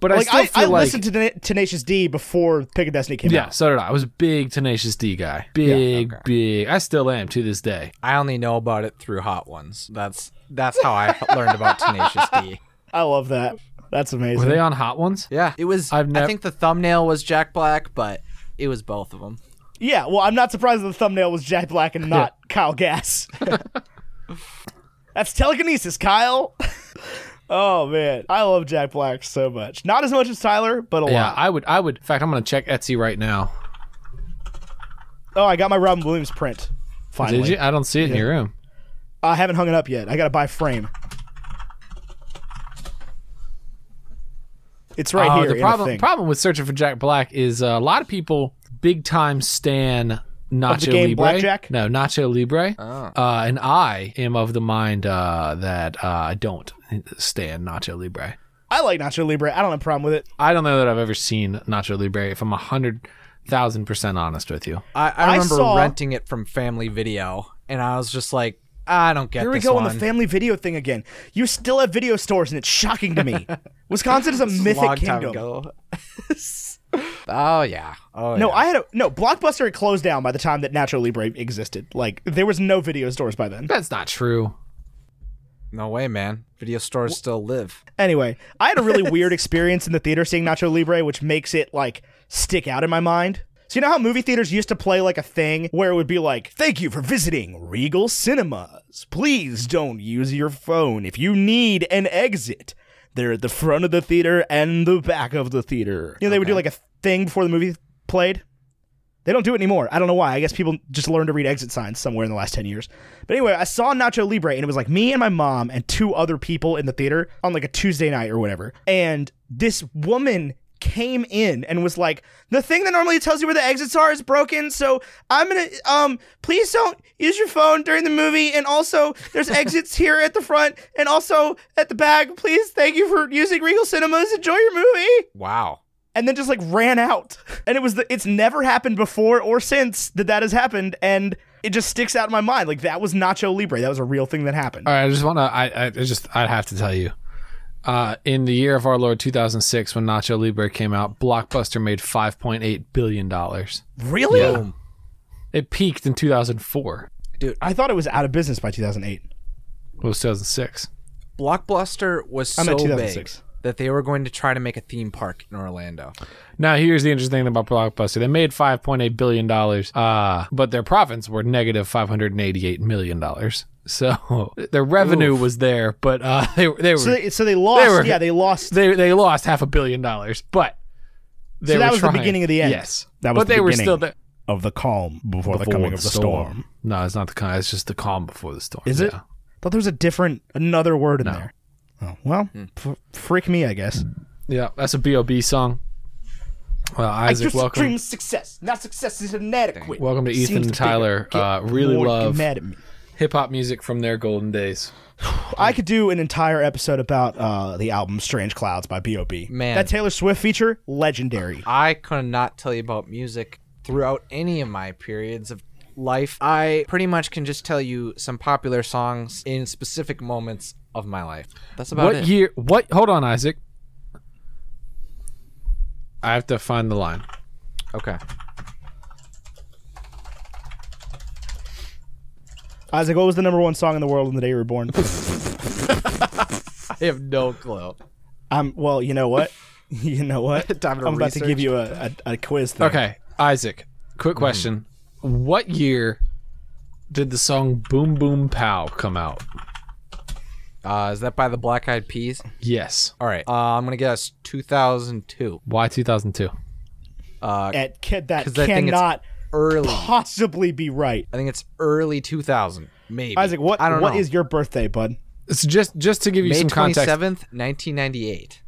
But I still I, feel I like listened to Tena- Tenacious D before Pick of Destiny came yeah, out. Yeah, so did I. I was a big Tenacious D guy. Big, okay. big. I still am to this day. I only know about it through Hot Ones. That's that's how I learned about Tenacious D. I love that. That's amazing. Were they on Hot Ones? Yeah, it was. I've nev- I think the thumbnail was Jack Black, but it was both of them. Yeah, well, I'm not surprised the thumbnail was Jack Black and not Kyle Gass. That's telekinesis, Kyle. oh man, I love Jack Black so much. Not as much as Tyler, but a Yeah, lot. Yeah, I would. I would. In fact, I'm gonna check Etsy right now. Oh, I got my Robin Williams print. Finally, Did you? I don't see it in your room. I haven't hung it up yet. I got to buy frame. It's right Uh, here. The problem problem with searching for Jack Black is uh, a lot of people big time stan Nacho game Libre. Blackjack? No, Nacho Libre. Oh. Uh, and I am of the mind uh, that uh, I don't stand Nacho Libre. I like Nacho Libre. I don't have a problem with it. I don't know that I've ever seen Nacho Libre. If I'm a hundred thousand percent honest with you, I, I I remember saw- renting it from Family Video, and I was just like, I don't get this. Here we this go one. on the family video thing again. You still have video stores, and it's shocking to me. Wisconsin is a It's a mythic long time kingdom. ago. oh yeah. Oh No, yeah. I had a no. Blockbuster had closed down by the time that Nacho Libre existed. Like there was no video stores by then. that's not true. no way, man. Video stores still live. Anyway, I had a really weird experience in the theater seeing Nacho Libre, which makes it like stick out in my mind. So you know how movie theaters used to play like a thing where it would be like, "Thank you for visiting Regal Cinemas. Please don't use your phone if you need an exit. They're at the front of the theater and the back of the theater." You know, they would do like a thing before the movie played. They don't do it anymore. I don't know why. I guess people just learned to read exit signs somewhere in the last 10 years. But anyway, I saw Nacho Libre and it was like me and my mom and two other people in the theater on like a Tuesday night or whatever. And this woman came in and was like, "The thing that normally tells you where the exits are is broken, so I'm going to um please don't use your phone during the movie and also there's exits here at the front and also at the back. Please thank you for using Regal Cinemas. Enjoy your movie." Wow. and then just like ran out. And it was the, it's never happened before or since that that has happened, and it just sticks out in my mind. Like that was Nacho Libre. That was a real thing that happened. All right, I just want to. I, I just. I have to tell you. Uh, in the year of our Lord 2006, when Nacho Libre came out, Blockbuster made 5.8 billion dollars. Really? Yeah. It peaked in 2004. Dude, I thought it was out of business by 2008. It was 2006. Blockbuster was so big that they were going to try to make a theme park in Orlando. Now, here's the interesting thing about Blockbuster. They made 5.8 billion dollars, uh, but their profits were negative 588 million dollars. So their revenue was there, but uh, they they were So they, so they lost. were- yeah, they lost. they they lost half a billion dollars, but they So that were was the beginning of the end. Yes, That was but the they were still there. of the calm before, the Before coming of the storm. No, it's not the calm. It's just the calm before the storm. Is it? Yeah. Thought there was a different another word in No. there. Oh well, Hmm. f- freak me, I guess. Yeah, that's a B.O.B. song. Well, Isaac, I just welcome. dream success. Not success is inadequate. Welcome to Ethan Seems and Tyler. get Uh, really more love mad at me. Hip hop music from their golden days. I could do an entire episode about uh, the album "Strange Clouds" by B.O.B. Man. that Taylor Swift feature, legendary. I could not tell you about music throughout any of my periods of life. I pretty much can just tell you some popular songs in specific moments of my life. That's about what it. year? What? Hold on, Isaac. I have to find the line. okay. Isaac, what was the number one song in the world on the day you were born? I have no clue. um, well, you know what? You know what? Time to I'm about to give you a, a, a quiz. Thing. Okay, Isaac. Quick Mm-hmm. question: What year did the song "Boom Boom Pow" come out? Uh, is that by the Black Eyed Peas? Yes. All right. Uh, I'm gonna guess 2002. Why 2002? Uh, At, ca- that 'Cause I think cannot early. possibly be right. I think it's early 2000. Maybe. Isaac, what I don't what know. is your birthday, bud? It's just just to give you May some context. 27th, 1998.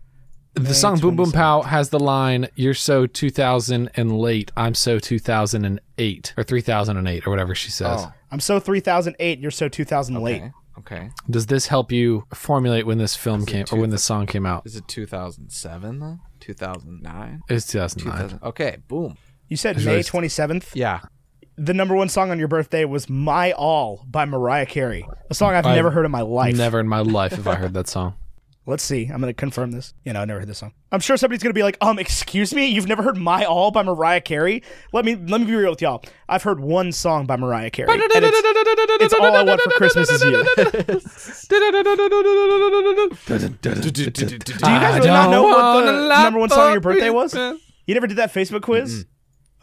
The song "Boom Boom Pow" has the line "You're so 2000 and late. I'm so 2008 or 3008 or whatever she says." Oh, I'm so 3008. You're so 2000 late. okay. Okay. Does this help you formulate when this film it came or when this song came out? Is it 2007 though? 2009? It's 2009. 2000. Okay. Boom. You said May really- 27th. Yeah. The number one song on your birthday was "My All" by Mariah Carey, a song I've I've never heard in my life. Never in my life have I heard that song. Let's see. I'm gonna confirm this. You know, I never heard this song. I'm sure somebody's gonna be like, um, excuse me, you've never heard "My All" by Mariah Carey? Let me let me be real with y'all. I've heard one song by Mariah Carey, it's, it's all I want for Christmas is you. Do you guys really not know what the number one song of your birthday was? You never did that Facebook quiz?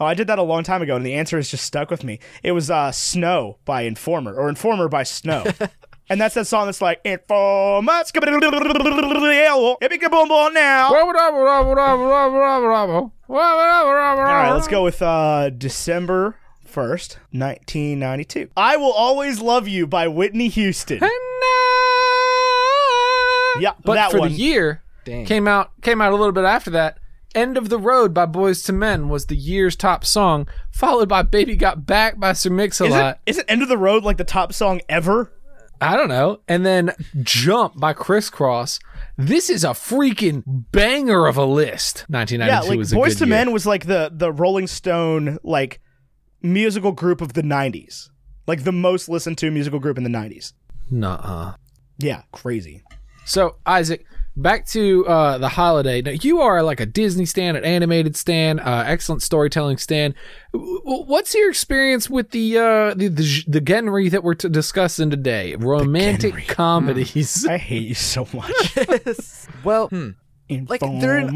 Oh, I did that a long time ago, and the answer has just stuck with me. It was uh, "Snow" by Informer, or "Informer" by Snow. And that's that song that's like Informer, Epic boom boom now. All right, let's go with uh, December 1st, 1992. I Will Always Love You by Whitney Houston. Yeah, But that for one. the year, Dang. came out came out a little bit after that. End of the Road by Boyz II Men was the year's top song, followed by Baby Got Back by Sir Mix a is, Lot. it, is it End of the Road like the top song ever? I don't know. And then Jump by Kris Kross. This is a freaking banger of a list. 1992 Yeah, like was a Boys to year. Men was like the the Rolling Stone like musical group of the 90s. Like the most listened to musical group in the 90s. Nuh-uh. Yeah, crazy. So Isaac, back to uh, the holiday. Now you are like a Disney stan, an animated stan, uh, excellent storytelling stan. W- w- What's your experience with the uh, the, the the genre that we're t- discussing today? Romantic genre. comedies. I hate you so much. Well, hmm. Like, they're in-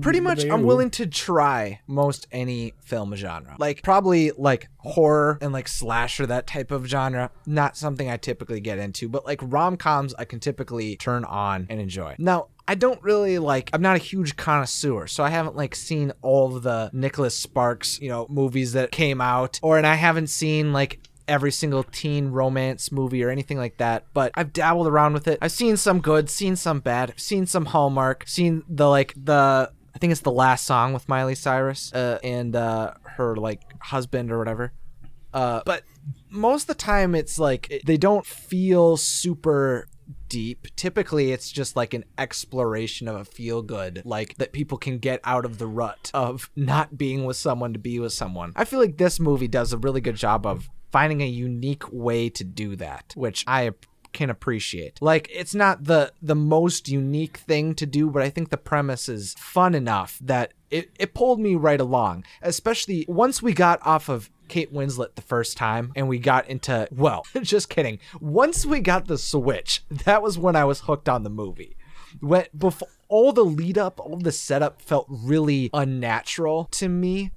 Pretty pretty much I'm willing to try most any film genre. Like probably like horror and like slasher that type of genre. Not something I typically get into, but like rom-coms I can typically turn on and enjoy. Now, I don't really like I'm not a huge connoisseur, so I haven't like seen all of the Nicholas Sparks, you know, movies that came out or and I haven't seen like every single teen romance movie or anything like that, but I've dabbled around with it. I've seen some good, seen some bad, seen some Hallmark, seen the like the I think it's the last song with Miley Cyrus uh, and uh, her like husband or whatever. Uh, but most of the time, it's like it- they don't feel super deep. Typically, it's just like an exploration of a feel good, like that people can get out of the rut of not being with someone to be with someone. I feel like this movie does a really good job of finding a unique way to do that, which I can appreciate. Like it's not the the most unique thing to do, but I think the premise is fun enough that it, it pulled me right along. Especially once we got off of Kate Winslet the first time and we got into well, just kidding. Once we got the switch, that was when I was hooked on the movie. When before all the lead up, all the setup felt really unnatural to me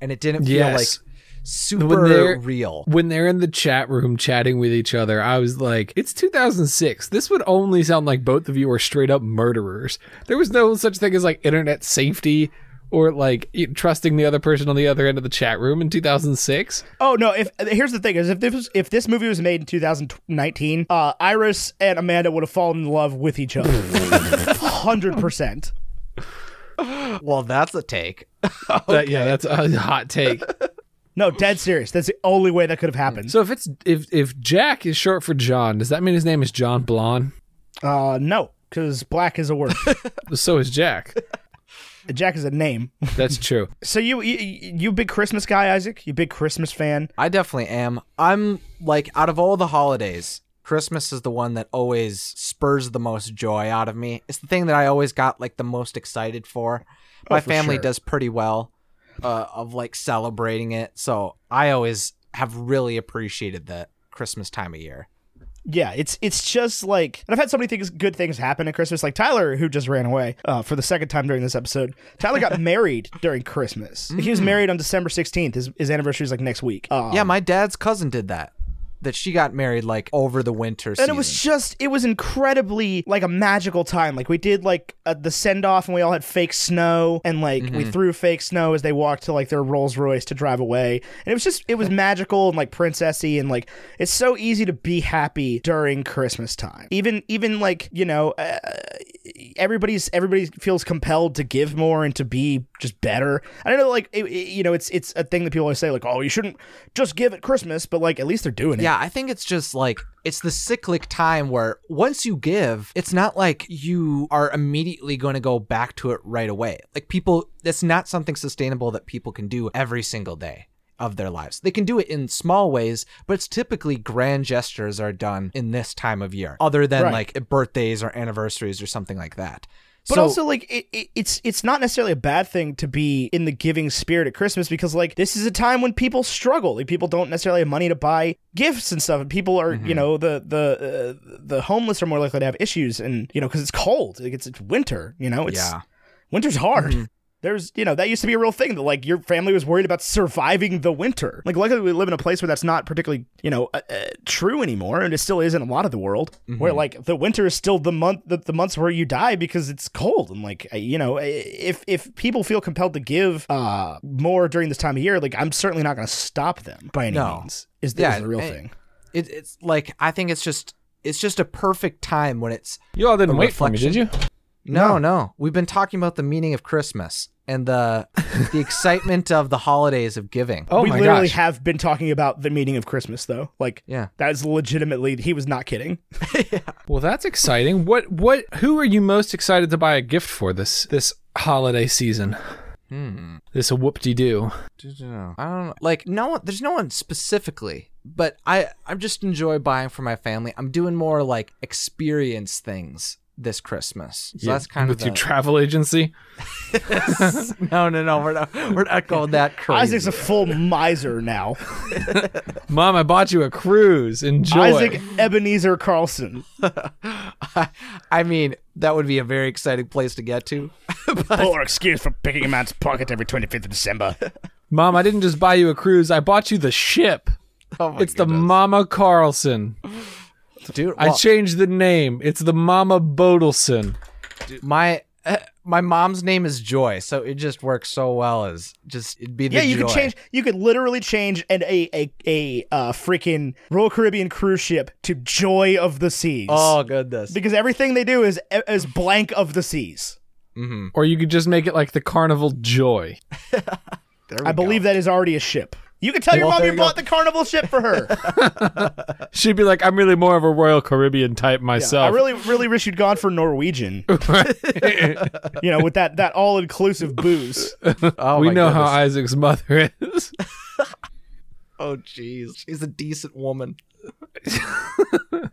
and it didn't feel Yes. like super When they're- real. when they're in the chat room chatting with each other, I was like, it's 2006. This would only sound like both of you are straight up murderers. There was no such thing as like internet safety or like trusting the other person on the other end of the chat room in 2006. Oh no! If here's the thing is, if this was, if this movie was made in 2019, uh, Iris and Amanda would have fallen in love with each other, hundred percent. Well, that's a take. That- yeah, that's a hot take. No, dead serious. That's the only way that could have happened. so if it's if if Jack is short for John, does that mean his name is John Blonde? Uh, no, because black is a word. So is Jack. Jack is a name. That's true. So you, you you big Christmas guy, Isaac? You big Christmas fan? I definitely am. I'm like out of all the holidays, Christmas is the one that always spurs the most joy out of me. It's the thing that I always got like the most excited for. My Oh, for family sure. does pretty well uh, of like celebrating it, so I always have really appreciated the Christmas time of year. Yeah, it's it's just like, and I've had so many things, good things happen at Christmas. Like Tyler, who just ran away uh, for the second time during this episode. Tyler got married during Christmas. He was married on December sixteenth. His his anniversary is like next week. Um, yeah, my dad's cousin did that. That she got married like over the winter and it was just it was incredibly like a magical time. Like we did like uh, the send off and we all had fake snow and like we threw fake snow as they walked to like their rolls royce to drive away. And it was just it was magical and like princessy and like it's so easy to be happy during christmas time. Even even like you know uh, everybody's everybody feels compelled to give more and to be just better i don't know like it, it- you know it's it's a thing that people always say like oh you shouldn't just give at christmas but like at least they're doing it Yeah, I think it's just like it's the cyclic time where once you give, it's not like you are immediately going to go back to it right away. Like people, it's not something sustainable that people can do every single day. Of their lives. They can do it in small ways, but it's typically grand gestures are done in this time of year, other than Right. like birthdays or anniversaries or something like that. But So- also, like, it, it, it's it's not necessarily a bad thing to be in the giving spirit at Christmas because, like, this is a time when people struggle. Like, people don't necessarily have money to buy gifts and stuff. And people are, Mm-hmm. you know, the the uh, the homeless are more likely to have issues, and you know, because it's cold. Like, it's it's winter. You know, it's yeah. winter's hard. Mm-hmm. There's, you know, that used to be a real thing that like your family was worried about surviving the winter. Like, luckily we live in a place where that's not particularly, you know, uh, uh, true anymore, and it still is in a lot of the world. Mm-hmm. Where like the winter is still the month, the, the months where you die because it's cold, and like, uh, you know, if if people feel compelled to give uh more during this time of year, like I'm certainly not going to stop them by any No. means. Is, Yeah, is the real eh, thing? It, it's like I think it's just it's just a perfect time when it's You all didn't A wait for me, did you? Reflection. no, no. We've been talking about the meaning of Christmas and the the excitement of the holidays of giving. Oh we my literally gosh. have been talking about the meaning of Christmas, though. Like, Yeah. that is legitimately. He was not kidding. yeah. Well, that's exciting. What what who are you most excited to buy a gift for this this holiday season? Hmm. This whoop de doo. I don't know. Like no one there's no one specifically, but I I just enjoy buying for my family. I'm doing more like experience things this Christmas. So that's kind with of with your travel agency. No, no, no. We're not we're not going that crazy. Isaac's a full miser now. Mom, I bought you a cruise. Enjoy. Isaac Ebenezer Carlson. I mean, that would be a very exciting place to get to. Poor excuse for picking a man's pocket every 25th of December. Mom, I didn't just buy you a cruise. I bought you the ship. Oh my It's the Mama Carlson. Dude. I changed the name. It's the Mama Bodelson. my uh, my mom's name is Joy, so it just works so well as just it'd be the Yeah, you could change. You could literally change an a a a uh, freaking Royal Caribbean cruise ship to Joy of the Seas. Oh goodness. because everything they do is is blank of the seas. Mm-hmm. Or you could just make it like the Carnival Joy. There we I believe that is already a ship. You can tell your mom you you bought the Carnival ship for her. She'd be like, I'm really more of a Royal Caribbean type myself. I really, really wish you'd gone for Norwegian. you know, with that that all inclusive booze. Oh, we my know how. Isaac's mother is. Oh jeez, she's a decent woman.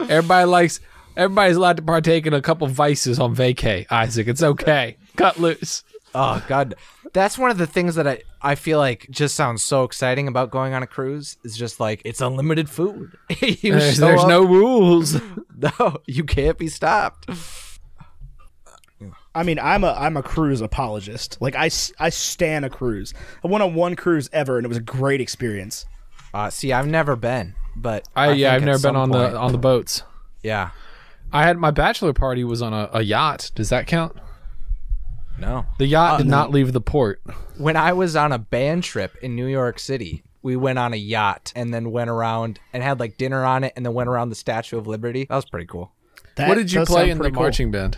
Everybody likes. Everybody's allowed to partake in a couple vices on vacay. Isaac, it's okay. Cut loose. Oh god, that's one of the things that I I feel like just sounds so exciting about going on a cruise. Is just like it's unlimited food. you There's, there's up- no rules. no, you can't be stopped. I mean, I'm a I'm a cruise apologist. Like I I stan a cruise. I went on one cruise ever, and it was a great experience. Uh, see, I've never been, but I, think yeah, I've never been on point- the on the boats. Yeah, I had my bachelor party was on a, a yacht. Does that count? No. The yacht did not leave the port. When I was on a band trip in New York City, we went on a yacht and then went around and had like dinner on it, and then went around the Statue of Liberty. That was pretty cool. That what did you does play sound in the pretty cool. marching band?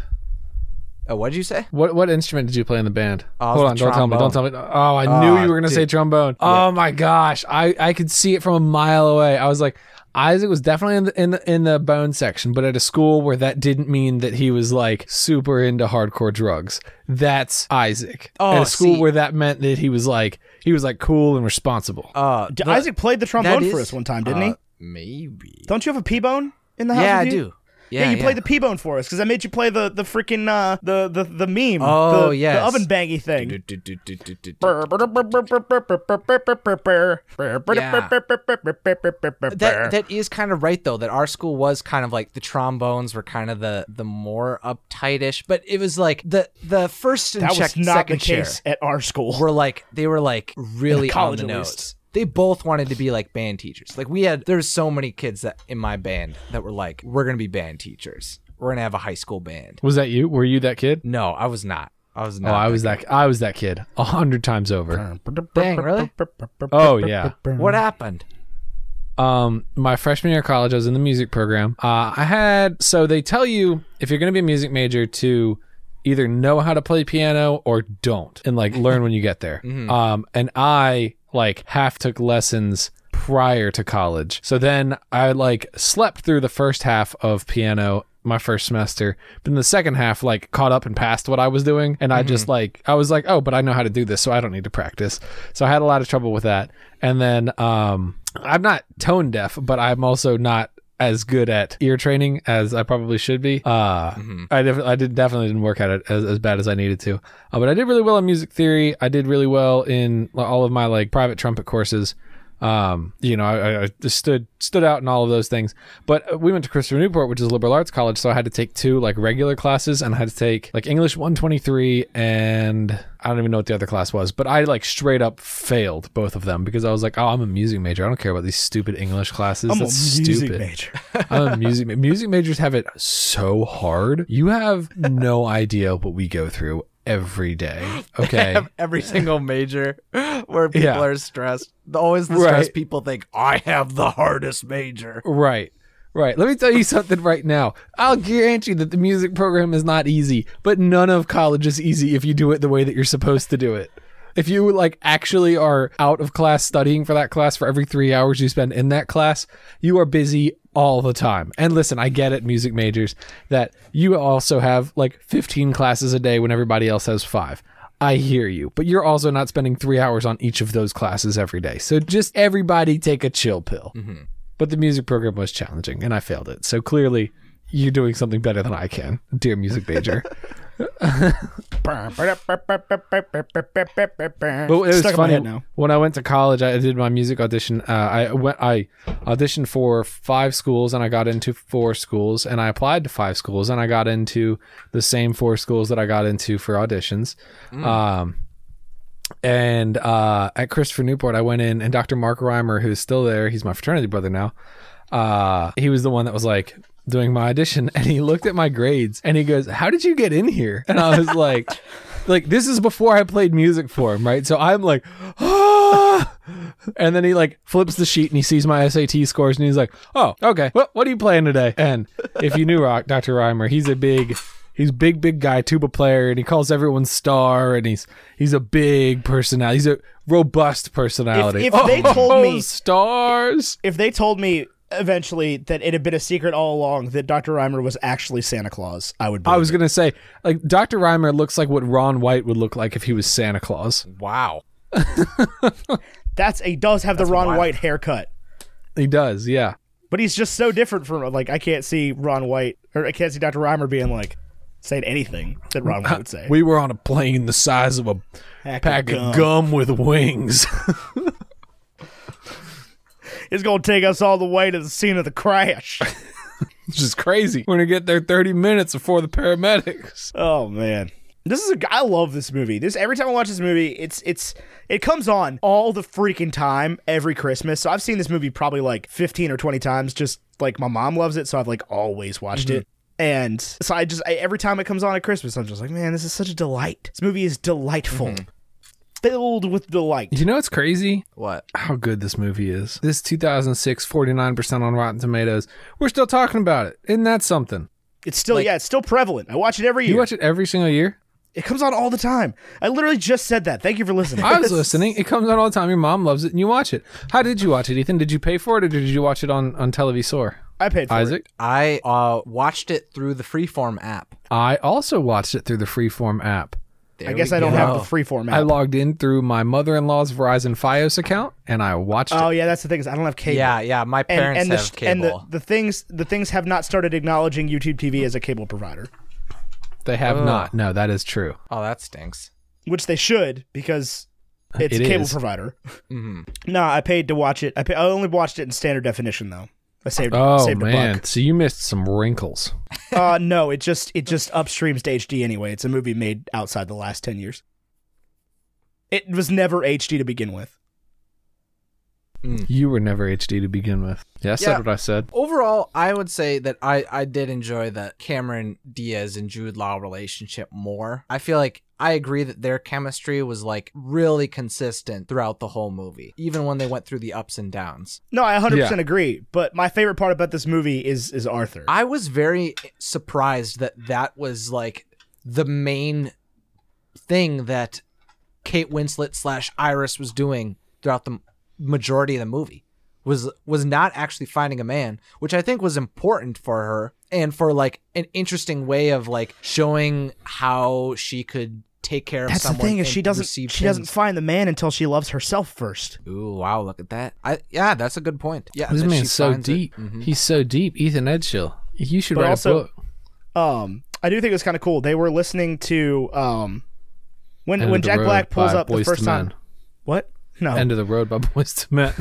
Uh, oh, what did you say? What what instrument did you play in the band? Oh, it was Hold the on, don't tell me. Don't tell me. Oh, I knew Oh, you were gonna say dude. trombone. Oh my gosh, I I could see it from a mile away. I was like, Isaac was definitely in the in the, in the bone section, but at a school where that didn't mean that he was like super into hardcore drugs. That's Isaac. Oh, at a school see. where that meant that he was like he was like cool and responsible. Uh, D- the- Isaac played the trombone that for us one time, didn't uh, he? Maybe. Don't you have a P bone in the house? Yeah, I with you? do. Yeah, Yeah, you yeah. played the P bone for us because I made you play the the freaking uh, the the the meme. Oh, the, yes. the oven bangy thing. That that is kind of right though. That our school was kind of like the trombones were kind of the the more uptightish, but it was like the the first and That check, was not second the case chair at our school. were like they were like really on the nose. They both wanted to be like band teachers. Like we had there's so many kids that in my band that were like we're gonna be band teachers. We're gonna have a high school band. Was that you? Were you that kid? No, I was not. I was not. Oh. I was that. I was that kid a hundred times over. Dang, really? Oh yeah. What happened? um my freshman year of college i was in the music program uh i had so they tell you if you're going to be a music major to either know how to play piano or don't and like learn when you get there um and i like half took lessons prior to college so then i like slept through the first half of piano my first semester, but in the second half, like caught up and passed what I was doing, and I Mm-hmm. just like I was like, oh, but I know how to do this, so I don't need to practice. So I had a lot of trouble with that, and then um, I'm not tone deaf, but I'm also not as good at ear training as I probably should be. Uh, I def- I did definitely didn't work at it as, as bad as I needed to. Uh, but I did really well in music theory. I did really well in all of my like private trumpet courses. Um, you know, I, I just stood stood out in all of those things. But uh, we went to Christopher Newport, which is a liberal arts college, so I had to take two like regular classes, and I had to take like English 123 and I don't even know what the other class was, but I like straight up failed both of them because I was like, oh, I'm a music major. I don't care about these stupid English classes. I'm That's a music stupid. major. I'm a music ma- music majors have it so hard. You have no idea what we go through every day. Okay. Every single major where people Yeah. are stressed. Always the Right. people think, I have the hardest major. Right. Right. Let me tell you something right now. I'll guarantee that the music program is not easy, but none of college is easy if you do it the way that you're supposed to do it. If you like actually are out of class studying for that class for every 3 hours you spend in that class, you are busy all the time. And listen, I get it music majors that you also have like 15 classes a day when everybody else has 5. I hear you, but you're also not spending 3 hours on each of those classes every day. So just everybody take a chill pill. Mm-hmm. But the music program was challenging and I failed it. So clearly you're doing something better than I can, dear music major. But it was Stuck funny now. when I went to college. I did my music audition. Uh, I went. I auditioned for five schools, and I got into four schools. And I applied to five schools, and I got into the same four schools that I got into for auditions. Um, and uh, at Christopher Newport, I went in, and Dr. Mark Reimer, who's still there, he's my fraternity brother now. Uh, he was the one that was like doing my audition, and he looked at my grades, and he goes, "How did you get in here?" And I was like, "Like this is before I played music for him, right?" So I'm like, ah! and then he like flips the sheet and he sees my SAT scores, and he's like, "Oh, okay. Well, what are you playing today?" And if you knew Rock, Dr. Reimer, he's a big. He's big, big guy, tuba player, and he calls everyone star, and he's he's a big personality. He's a robust personality. if they told Oh, me- stars, if they told me eventually that it had been a secret all along that Dr. Reimer was actually Santa Claus, I would. I was gonna say, like Dr. Reimer looks like what Ron White would look like if he was Santa Claus. Wow. That's he does have the Ron wild. White haircut, He does, yeah. but he's just so different from like I can't see Ron White or I can't see Dr. Reimer being like saying anything that Ron White would say. We were on a plane the size of a Pack of pack of gum. gum with wings. It's gonna take us all the way to the scene of the crash. Which is crazy. We're gonna get there 30 minutes before the paramedics. Oh man. This is a I love this movie. This every time I watch this movie, it's it's it comes on all the freaking time every Christmas. So I've seen this movie probably like 15 or 20 times just like my mom loves it, so I've like always watched it. Mm-hmm. And so I just I, every time it comes on at Christmas, I'm just like, man, this is such a delight. This movie is delightful. Mm-hmm. Filled with delight. Do you know what's crazy? What? How good this movie is. This 2006, 49% on Rotten Tomatoes. We're still talking about it. Isn't that something? It's still yeah, it's still prevalent. I watch it every year. You watch it every single year? it comes on all the time. I literally just said that. Thank you for listening. I was listening. It comes on all the time. Your mom loves it and you watch it. How did you watch it, Ethan? Did you pay for it or did you watch it on, on Televisor? I paid for it. Isaac? I uh, watched it through the Freeform app. I also watched it through the Freeform app. There I guess I don't go. have the Freeform app. I logged in through my mother-in-law's Verizon Fios account and I watched oh it. yeah, that's the thing is I don't have cable. Yeah, yeah. My parents and the have sh- and the, the things the things have not started acknowledging YouTube TV as a cable provider, They have Ugh. not. No, that is true. oh, that stinks. which they should because it's It a cable is. provider. hmm no, I paid to watch it. I pay, I only watched it in standard definition though. I saved Oh saved a man, so you missed some wrinkles. buck. Uh, no, it just it just upstreams to HD anyway. It's a movie made outside the last ten years. It was never HD to begin with. You were never HD to begin with. Yeah, I said Yeah. what I said. Overall, I would say that I, I did enjoy the Cameron Diaz and Jude Law relationship more. I feel like I agree that their chemistry was like really consistent throughout the whole movie, even when they went through the ups and downs. No, I 100% Yeah. agree. But my favorite part about this movie is is Arthur. I was very surprised that that was like the main thing that Kate Winslet slash Iris was doing throughout the majority of the movie was was not actually finding a man, which I think was important for her and for like an interesting way of like showing how she could take care of That's the thing is she doesn't receive she doesn't find the man until she loves herself first. Ooh, wow, look at that. I yeah, that's a good point. Yeah, This that she man's so finds it. deep. Mhm. He's so deep. Ethan Edgeshill. You should But write also- a book. Um, I do think it was kind of cool. They were listening to um, when End when Jack Black pulls by up the first time. Men. What? No. End of the road by Boyz II Men.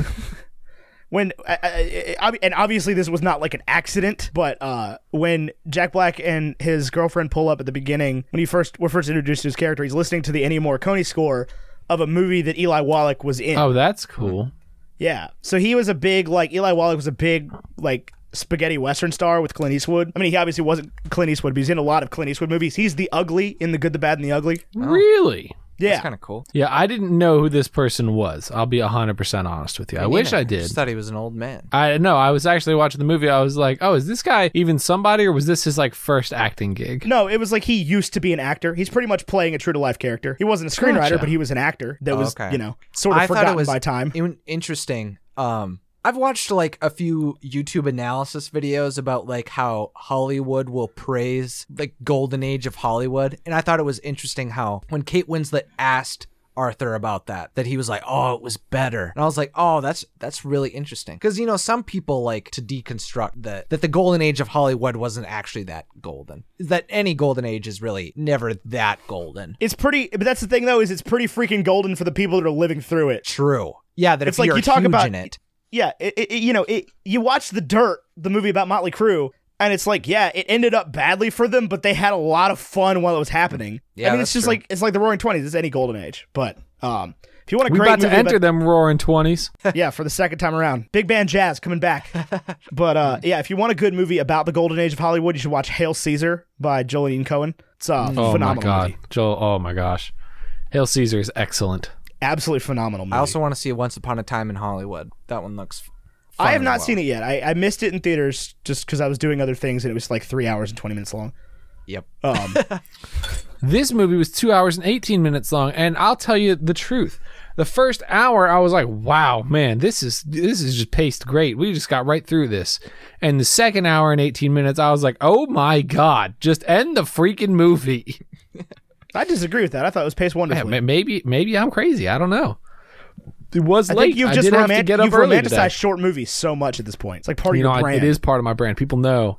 When I, I, I, and obviously this was not like an accident, but uh, when Jack Black and his girlfriend pull up at the beginning, when he first were first introduced to his character, he's listening to the Ennio Morricone score of a movie that Eli Wallach was in. oh, that's cool. Yeah. So he was a big like Eli Wallach was a big like spaghetti western star with Clint Eastwood. I mean, he obviously wasn't Clint Eastwood, but he's in a lot of Clint Eastwood movies. He's the ugly in The Good, the Bad, and the Ugly. Really? Yeah. That's kind of cool. Yeah, I didn't know who this person was. I'll be 100% honest with you. I wish I did. Just thought he was an old man. I no, I was actually watching the movie. I was like, "Oh, is this guy even somebody, or was this his like first acting gig?" No, it was like he used to be an actor. He's pretty much playing a true to life character. He wasn't a screenwriter, Gotcha. but he was an actor that Oh, was, okay. you know, sort of I thought forgotten it was by time. in- interesting. Um, I've watched like a few YouTube analysis videos about like how Hollywood will praise like golden age of Hollywood, and I thought it was interesting how when Kate Winslet asked Arthur about that, that he was like, "Oh, it was better," and I was like, "Oh, that's that's really interesting," because you know some people like to deconstruct that that the golden age of Hollywood wasn't actually that golden, that any golden age is really never that golden. It's pretty, but that's the thing though, is it's pretty freaking golden for the people that are living through it. True. Yeah, that It's if like you're you talk about- it. Yeah, it, it, it- you know, it, you watch The Dirt, the movie about Motley Crue, and it's like, yeah, it ended up badly for them, but they had a lot of fun while it was happening. Yeah, I mean, that's it's just true. like it's like the Roaring Twenties. It's any golden age, but um, if you want a We great about to enter about- them roaring twenties. yeah, for the second time around. Big band jazz coming back. but uh, yeah, if you want a good movie about the golden age of Hollywood, you should watch Hail Caesar by Jolene Coen. It's a Oh my phenomenal god, movie. Joel! Oh my gosh, Hail Caesar is excellent. Absolutely phenomenal movie. I also want to see Once Upon a Time in Hollywood. That one looks. I have not well. seen it yet. I, I missed it in theaters just because I was doing other things and it was like three hours and 20 minutes long. Yep. Um, This movie was two hours and 18 minutes long, and I'll tell you the truth. The first hour, I was like, "Wow, man, this is this is just paced great. We just got right through this." And the second hour and 18 minutes, I was like, "Oh my god, just end the freaking movie." I disagree with that. I thought it was paced Yeah, wonderfully. ma- maybe maybe I'm crazy. I don't know. It was I late. think you've I just did have to roman- get you've romanticized today. short movies so much at this point. It's like part of you know, your I, brand. it is part of my brand. People know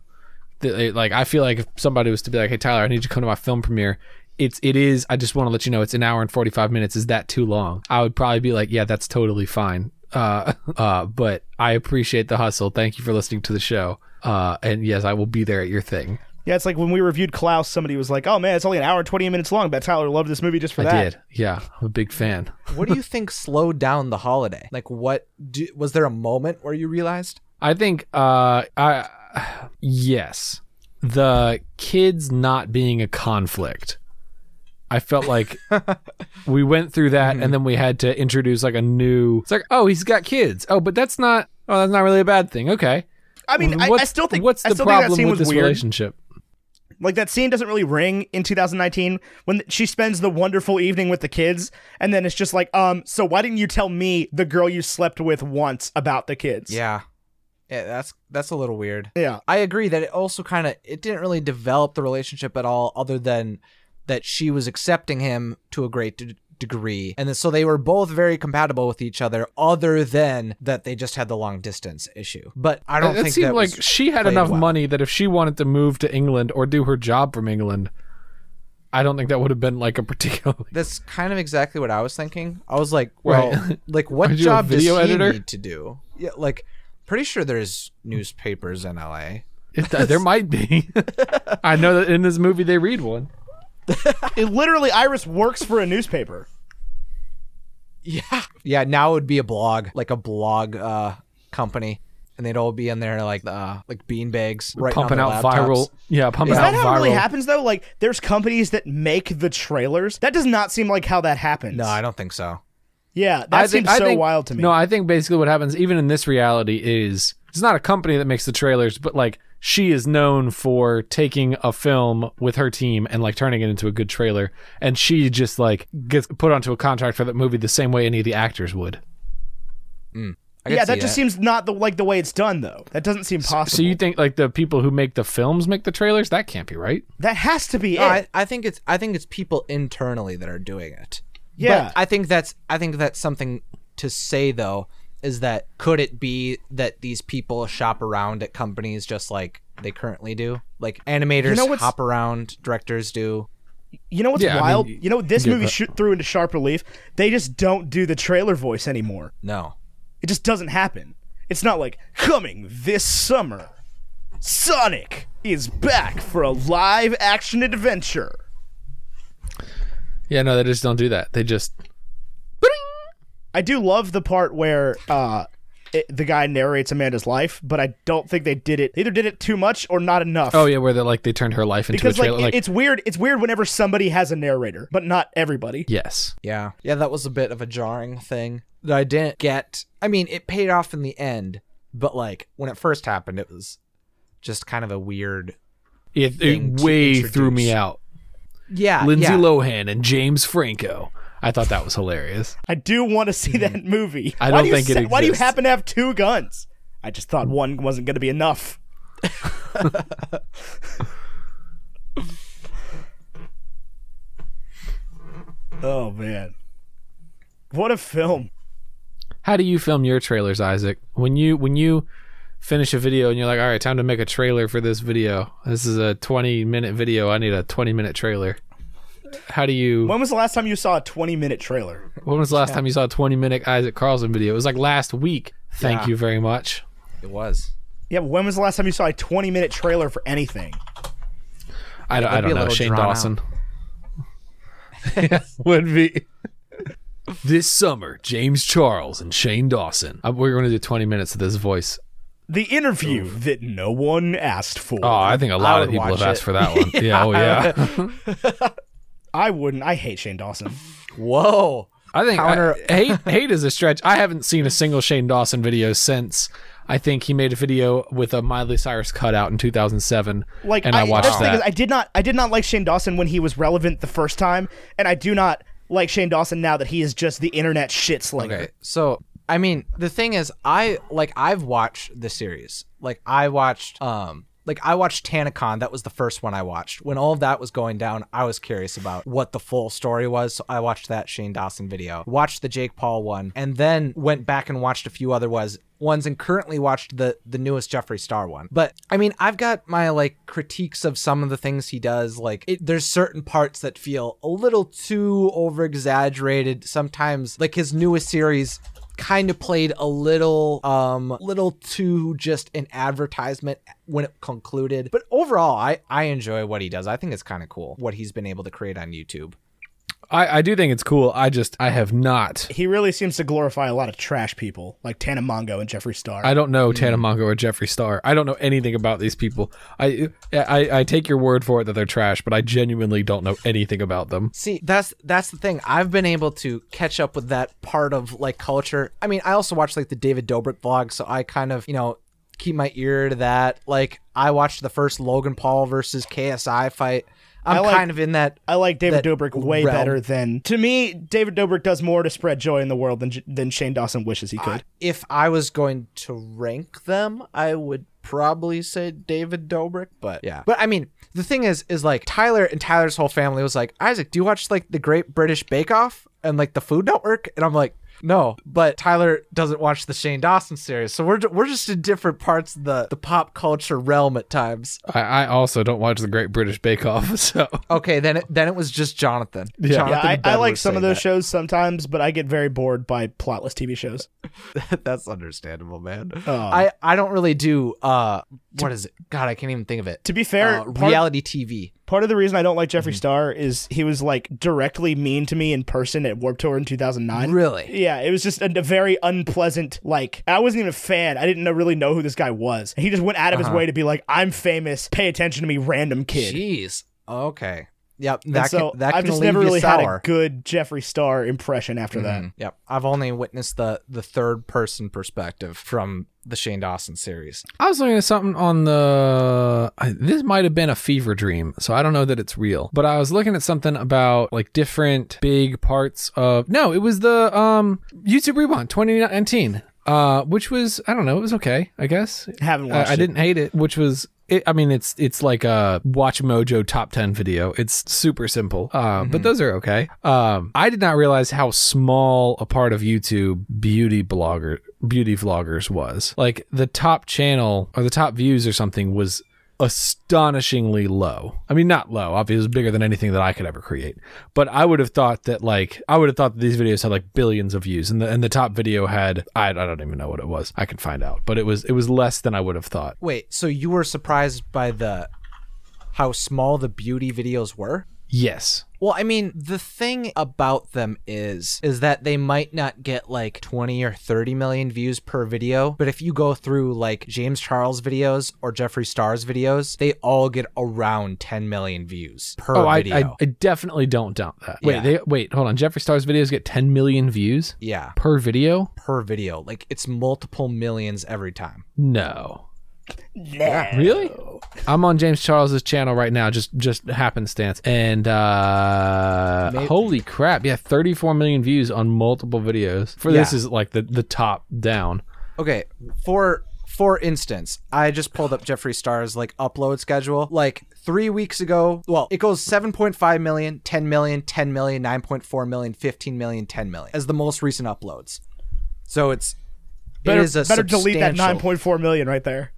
that, they- like, I feel like if somebody was to be like, "Hey, Tyler, I need you to come to my film premiere," it's it is. I just want to let you know it's an hour and forty five minutes. Is that too long? I would probably be like, "Yeah, that's totally fine." Uh, uh, but I appreciate the hustle. Thank you for listening to the show. Uh, and yes, I will be there at your thing. Yeah, it's like when we reviewed Klaus, somebody was like, "Oh man, it's only an hour and 20 minutes long." But Tyler loved this movie just for that. I that. did. Yeah, I'm a big fan. What do you think slowed down the holiday? Like, what do, was there a moment where you realized? I think uh I yes. The kids not being a conflict. I felt like we went through that and then we had to introduce like a new It's like, "Oh, he's got kids." Oh, but that's not Oh, that's not really a bad thing. Okay. I mean, I, I What's- still think What's I the still think that problem scene with this weird. relationship? Like that scene doesn't really ring in 2019 when she spends the wonderful evening with the kids, and then it's just like, um, so why didn't you tell me the girl you slept with once about the kids? Yeah, yeah, that's that's a little weird. yeah. I agree that it also kind of it didn't really develop the relationship at all, other than that she was accepting him to a great degree, and so they were both very compatible with each other. Other than that, they just had the long distance issue. But I don't it think seemed that like she had enough well. money that if she wanted to move to England or do her job from England, I don't think that would have been like a particularly That's kind of exactly what I was thinking. I was like, well, Right. like what job does video he editor? need to do? Yeah, like pretty sure there's newspapers in LA. It, uh, there might be. I know that in this movie they read one. It literally Iris works for a newspaper. Yeah. Yeah, now it would be a blog, like a blog uh company. And they'd all be in there like uh like bean bags right pumping out on laptops. viral. Yeah, pumping out. Is out that how viral. it really happens though? Like there's companies that make the trailers. That does not seem like how that happens. No, I don't think so. Yeah, that I seems think- so think- wild to me. No, I think basically what happens, even in this reality, is it's not a company that makes the trailers, but like she is known for taking a film with her team and like turning it into a good trailer, and she just like gets put onto a contract for that movie the same way any of the actors would. Mm. I I yeah, that just seems not the like the way it's done though. That doesn't seem possible. So you think like the people who make the films make the trailers? That can't be right. that has to be No, it. I, I think it's I think it's people internally that are doing it. Yeah. But I think that's I think that's something to say though is that could it be that these people shop around at companies just like they currently do? Like animators you know what's- hop around, directors do. You know what's Yeah, I wild? mean, you know this yeah, movie but- shoot threw into sharp relief? They just don't do the trailer voice anymore. No. It just doesn't happen. It's not like coming this summer. Sonic is back for a live action adventure. Yeah, no, they just don't do that. They just I do love the part where uh it, the guy narrates Amanda's life, but I don't think they did it. They either did it too much or not enough. oh yeah, where they like they turned her life into because a like, trailer. it- Like, it's weird. It's weird whenever somebody has a narrator, but not everybody. yes, Yeah. Yeah, that was a bit of a jarring thing that I didn't get. I mean, it paid off in the end, but like when it first happened, it was just kind of a weird. it, it way threw me out. Yeah. Lindsay yeah. Lohan and James Franco. I thought that was hilarious. I do want to see that movie. Mm-hmm. I Why don't do think it sa- Why do you happen to have two guns? I just thought one wasn't going to be enough. oh man, what a film! How do you film your trailers, Isaac? When you when you finish a video and you're like, all right, time to make a trailer for this video. This is a 20 minute video. I need a 20 minute trailer. How do you? When was the last time you saw a twenty-minute trailer? When was the last time you saw a 20 minute Isaac Carlson video? It was like last week. Thank Yeah. you very much. It was. Yeah, but when was the last time you saw a twenty-minute trailer for anything? I don't, I don't know. Shane drawn Dawson. Would be. this summer, James Charles and Shane Dawson. Uh, We're going to do 20 minutes of this voice. The interview that no one asked for. Oh, I think a lot of people have watch asked for that one. Yeah, oh yeah. I wouldn't. I hate Shane Dawson. Whoa. I think Counter- I- hate hate is a stretch. I haven't seen a single Shane Dawson video since I think he made a video with a Miley Cyrus cutout in 2007. Like, and I, watched that's the thing that. is, I did not. I did not like Shane Dawson when he was relevant the first time, and I do not like Shane Dawson now that he is just the internet shit slinger. Okay, so I mean, the thing is, I like I've watched the series. Like I watched, um, like I watched Tanacon. That was the first one I watched. When all of that was going down, I was curious about what the full story was. So I watched that Shane Dawson video, watched the Jake Paul one, and then went back and watched a few other was ones and currently watched the the newest Jeffree Star one. But I mean, I've got my like critiques of some of the things he does. Like it, there's certain parts that feel a little too over exaggerated. Sometimes like his newest series kind of played a little um little too just an advertisement when it concluded. But overall i i enjoy what he does. I think it's kind of cool what he's been able to create on youtube I, I do think it's cool. I just I have not. He really seems to glorify a lot of trash people like Tana Mongeau and Jeffree Star. I don't know hmm. Tana Mongeau or Jeffree Star. I don't know anything about these people. I, I I take your word for it that they're trash, but I genuinely don't know anything about them. see that's that's the thing i've been able to catch up with that part of like culture i mean i also watch like the david dobrik vlog so i kind of you know keep my ear to that like i watched the first logan paul versus ksi fight i'm like- kind of in that I like David Dobrik way realm. better than to me. David Dobrik does more to spread joy in the world than than Shane Dawson wishes he could. if I was going to rank them, I would probably say David Dobrik, but yeah. But I mean, the thing is, is like Tyler and Tyler's whole family was like, Isaac, do you watch like the Great British Bake Off and like the Food Network? And I'm like, no, but Tyler doesn't watch the Shane Dawson series, so we're we're just in different parts of the the pop culture realm at times. I, I also don't watch the Great British Bake Off, so Okay, then it then it was just Jonathan. Yeah. yeah, I, I like some of saying those shows sometimes, but I get very bored by plotless TV shows. That's understandable, man. Oh. I I don't really do uh what is it? God, I can't even think of it. To be fair, Uh, part, reality TV. Part of the reason I don't like Mm-hmm. Jeffree Star is he was like directly mean to me in person at Warp Tour in 2009. Really? Yeah, it was just a, a very unpleasant. Like I wasn't even a fan. I didn't know, really know who this guy was. He just went out of his Uh-huh. way to be like, "I'm famous. Pay attention to me, random kid." Jeez. Okay. Yep. And That so can, that I've just never really had a good Jeffree Star impression after that. Mhm. Yep. I've only witnessed the the third person perspective from the Shane Dawson series. I was looking at something on the. I, this might have been a fever dream, so I don't know that it's real. But I was looking at something about like different big parts of. No, it was the um YouTube Rewind 2019. uh, which was I don't know, it was okay, I guess. Haven't Uh, watched I it. didn't hate it, which was. It, I mean, it's it's like a Watch Mojo top ten video. It's super simple, uh, but those are okay. Um, I did not realize how small a part of YouTube beauty blogger beauty vloggers was. Like the top channel or the top views or something was astonishingly low. I mean, not low. Obviously, it was bigger than anything that I could ever create. But I would have thought that like I would have thought that these videos had like billions of views, and the and the top video had I, I don't even know what it was. I can find out, but it was it was less than I would have thought. Wait, so you were surprised by the how small the beauty videos were? Yes. Well, I mean, the thing about them is is that they might not get like 20 or 30 million views per video, but if you go through like James Charles videos or Jeffree Star's videos, they all get around 10 million views per Oh, I, video. I I definitely don't doubt that. Wait, Yeah. they wait, hold on. Jeffree Star's videos get 10 million views yeah, per video? per video. Like it's multiple millions every time. No. Nah. Really? I'm on James Charles's channel right now, just just happenstance, and uh, Maybe- holy crap, yeah, 34 million views on multiple videos. For this is like the the top down. Okay, for for instance, I just pulled up Jeffree Star's like upload schedule. Like three weeks ago, well, it goes 7.5 million, 10 million, 10 million, 9.4 million, 15 million, 10 million as the most recent uploads. So it's Better, it is a better delete that 9.4 million right there.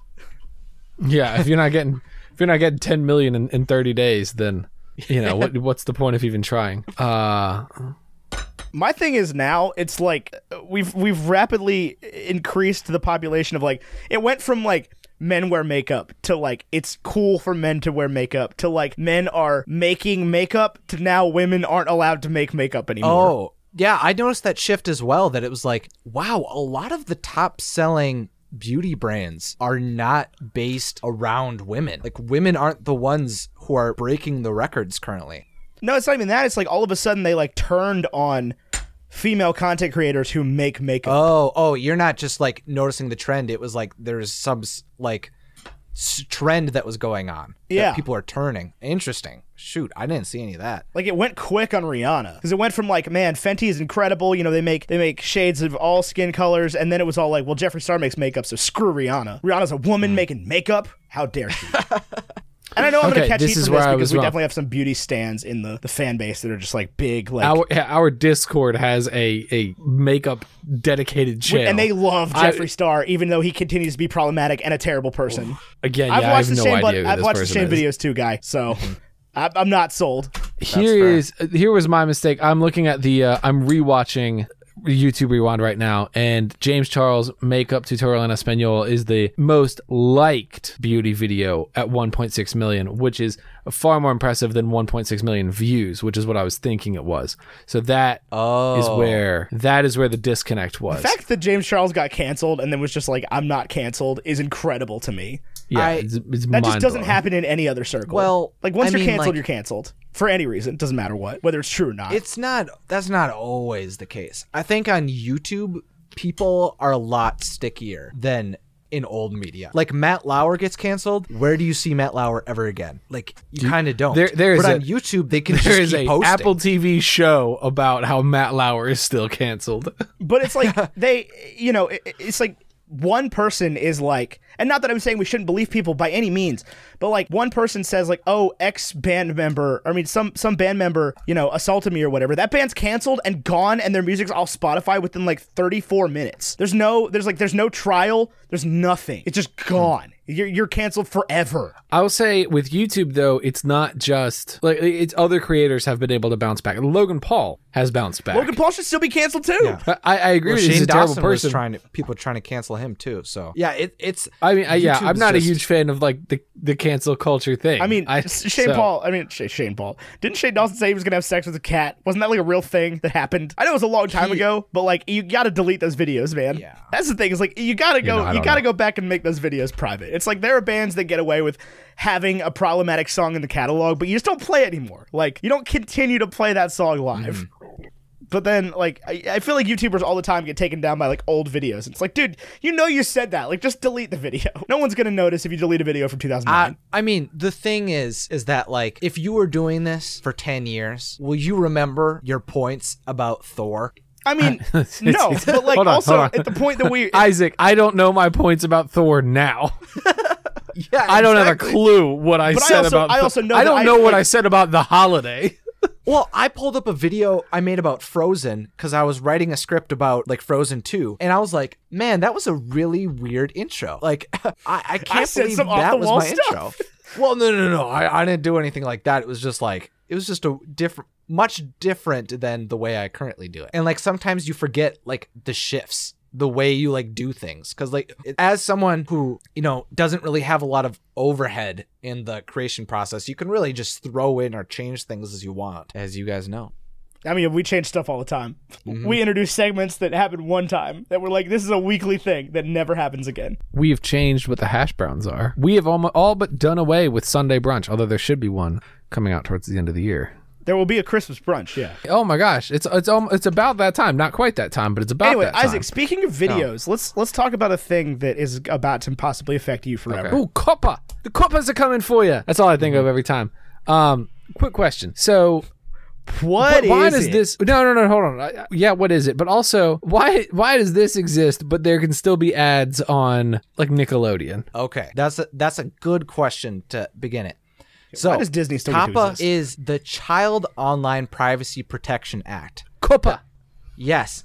Yeah, if you're not getting if you're not getting 10 million in, in 30 days, then you know what what's the point of even trying? Uh, My thing is now it's like we've we've rapidly increased the population of like it went from like men wear makeup to like it's cool for men to wear makeup to like men are making makeup to now women aren't allowed to make makeup anymore. Oh, yeah, I noticed that shift as well. That it was like, wow, a lot of the top selling beauty brands are not based around women. Like women aren't the ones who are breaking the records currently. No, it's not even that. It's like all of a sudden they like turned on female content creators who make makeup. Oh, oh, you're not just like noticing the trend. It was like there's some like trend that was going on. that Yeah. people are turning. Interesting. Shoot, I didn't see any of that. Like it went quick on Rihanna because it went from like, man, Fenty is incredible. You know, they make they make shades of all skin colors, and then it was all like, well, Jeffree Star makes makeup, so screw Rihanna. Rihanna's a woman mm. making makeup. How dare she? and I know I'm Okay, gonna catch this heat is from this because was we wrong. definitely have some beauty stands in the the fan base that are just like big, like. our our Discord has a a makeup dedicated channel, and they love I- Jeffree Star, even though he continues to be problematic and a terrible person. again. Yeah, I've I watched have the no Shane, idea. I've this watched the person Shane is. videos too, guy. So I, I'm not sold. Here is here was my mistake. I'm looking at the uh, I'm rewatching YouTube Rewind right now, and James Charles makeup tutorial in Espanol is the most liked beauty video at 1.6 million, which is far more impressive than 1.6 million views, which is what I was thinking it was. So that is Oh, where that is where the disconnect was. The fact that James Charles got canceled and then was just like, I'm not canceled is incredible to me. Yeah, I- it's, it's That just doesn't happen in any other circle. Well, like once I you're mean, canceled, like- you're canceled for any reason. Doesn't matter what, whether it's true or not. It's not. That's not always the case. I think on YouTube, people are a lot stickier than in old media. Like Matt Lauer gets canceled. Where do you see Matt Lauer ever again? Like you kind of don't. there- there is but a- on YouTube, they can There just is keep a posting. Apple TV show about how Matt Lauer is still canceled. but it's like they, you know, it, it's like one person is like, and not that I'm saying we shouldn't believe people by any means, but like one person says like, oh, ex band member, I mean, some some band member, you know, assaulted me or whatever. That band's canceled and gone, and their music's off Spotify within like 34 minutes. There's no, there's like, there's no trial. There's nothing. It's just gone. You're you're canceled forever. I will say with YouTube though, it's not just like it's other creators have been able to bounce back. Logan Paul has bounced back. Logan Paul should still be canceled too. I, I agree Well, with you. He's Shane a terrible Dawson was person. trying to people trying to cancel him too. So yeah, it, it's. I mean, I, yeah, I'm YouTube's not a huge fan of like the the cancel culture thing. I mean, I, Shane so- Paul. I mean, Sh- Shane Paul. Didn't Shane Dawson say he was gonna have sex with a cat? Wasn't that like a real thing that happened? I know it was a long time He- ago, but like you gotta delete those videos, man. Yeah. That's the thing. Is like you gotta go. know, you gotta know. go back and make those videos private. It's like there are bands that get away with having a problematic song in the catalog, but you just don't play it anymore. Like you don't continue to play that song live. Mm-hmm. But then, like, I, I feel like YouTubers all the time get taken down by like old videos. It's like, dude, you know you said that. Like, just delete the video. No one's gonna notice if you delete a video from 2009. I, I mean, the thing is, is that like, if you were doing this for ten years, will you remember your points about Thor? I mean, no, but like on, also at the point that we Isaac, I don't know my points about Thor now. Yeah, I don't have a clue what I But I said also- about. I also know I don't I- know what like- I said about the holiday. Well, I pulled up a video I made about Frozen because I was writing a script about like Frozen 2, and I was like, man, that was a really weird intro. Like, I, I can't said believe some that was off-the-wall my stuff. intro. Well, no, no, no, I, I didn't do anything like that. It was just like, it was just a different, much different than the way I currently do it. And like sometimes you forget like the shifts the way you like do things because like as someone who you know doesn't really have a lot of overhead in the creation process you can really just throw in or change things as you want as you guys know I mean, we change stuff all the time. Mm-hmm. We introduce segments that happen one time that we're like, this is a weekly thing that never happens again. We have changed what the hash browns are. We have all, all but done away with Sunday brunch, although there should be one coming out towards the end of the year. There will be a Christmas brunch, yeah. Oh my gosh, it's it's it's about that time. Not quite that time, but it's about Anyway, that time. Isaac, speaking of videos, let's let's talk about a thing that is about to possibly affect you forever. Oh, copper! The coppers are coming for you. That's all I think of every time. Um, quick question. So, What why is does it? this? No, no, no. Hold on. I- Yeah, what is it? But also, why why does this exist? But there can still be ads on like Nickelodeon. okay that's a that's a good question to begin it so Why does Disney still get to COPPA exist? is the child online privacy protection act Copper. Yes.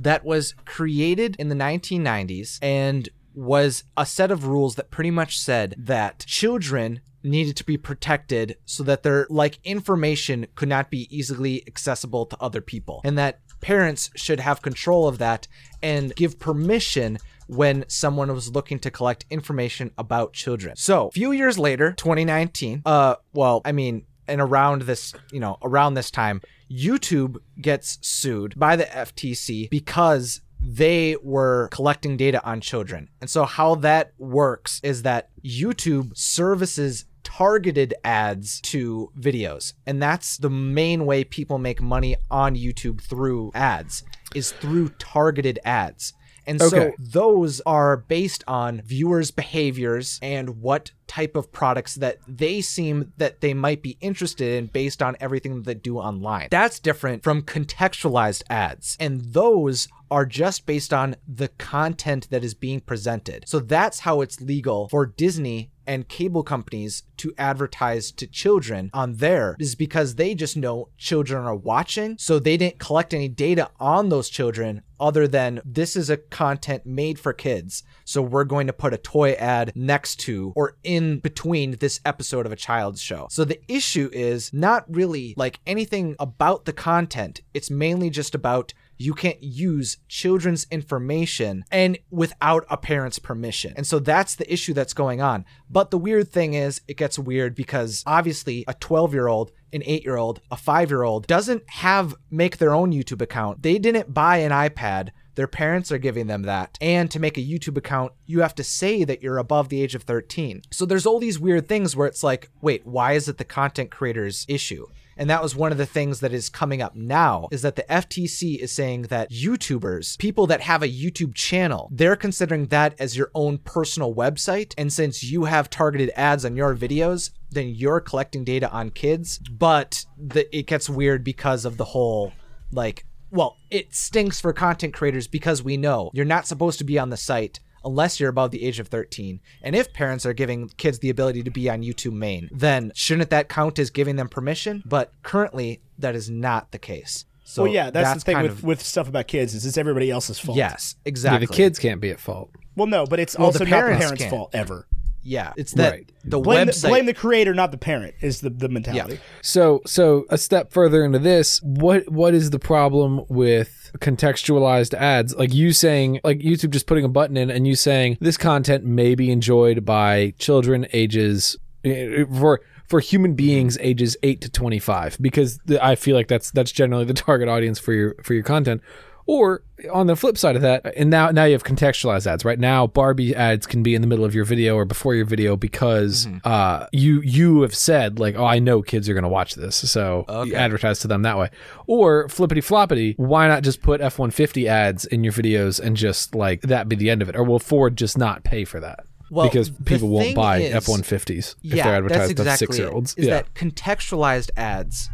That was created in the 1990s and was a set of rules that pretty much said that children needed to be protected so that their like information could not be easily accessible to other people and that parents should have control of that and give permission when someone was looking to collect information about children. So, a few years later, 2019, uh well, I mean, and around this, you know, around this time, YouTube gets sued by the FTC because they were collecting data on children. And so how that works is that YouTube services targeted ads to videos. And that's the main way people make money on YouTube through ads is through targeted ads. And so those are based on viewers' behaviors and what type of products that they seem that they might be interested in based on everything that they do online. That's different from contextualized ads. And those are just based on the content that is being presented. So that's how it's legal for Disney and cable companies to advertise to children on there is because they just know children are watching. So they didn't collect any data on those children other than this is a content made for kids. So we're going to put a toy ad next to or in between this episode of a child's show. So the issue is not really like anything about the content. It's mainly just about you can't use children's information and without a parent's permission. And so that's the issue that's going on. But the weird thing is it gets weird because obviously a 12 year old an eight year old, a five year old doesn't have make their own YouTube account. They didn't buy an iPad. Their parents are giving them that. And to make a YouTube account, you have to say that you're above the age of 13. So there's all these weird things where it's like, wait, why is it the content creator's issue? And that was one of the things that is coming up now is that the FTC is saying that YouTubers, people that have a YouTube channel, they're considering that as your own personal website. And since you have targeted ads on your videos, then you're collecting data on kids. But the, it gets weird because of the whole like, well, it stinks for content creators because we know you're not supposed to be on the site unless you're above the age of 13. And if parents are giving kids the ability to be on YouTube main, then shouldn't that count as giving them permission? But currently, that is not the case. So well, yeah, that's, the thing with, of- with stuff about kids is it's everybody else's fault. yes, Yeah, exactly. the kids can't be at fault. Well, no, but it's Well, also the not the parents parents' can't. fault ever. Yeah, it's that Right. the Blame website. the, blame the creator, not the parent, is the, the mentality. So so a step further into this, what what is the problem with contextualized ads? Like you saying like YouTube just putting a button in and you saying this content may be enjoyed by children ages eh, for for human beings ages 8 to 25 because I feel like that's that's generally the target audience for your for your content. Or on the flip side of that, and now now you have contextualized ads. Right now, Barbie ads can be in the middle of your video or before your video because uh, you you have said like, oh, I know kids are going to watch this, so you advertise to them that way. Or flippity floppity, why not just put F one fifty ads in your videos and just like that be the end of it? Or will Ford just not pay for that? Well, because people won't buy F one fifties if they're advertised exactly to six year olds. Is Yeah. that contextualized ads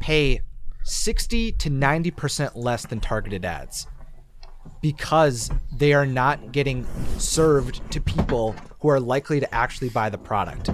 pay 60 to 90% less than targeted ads because they are not getting served to people who are likely to actually buy the product.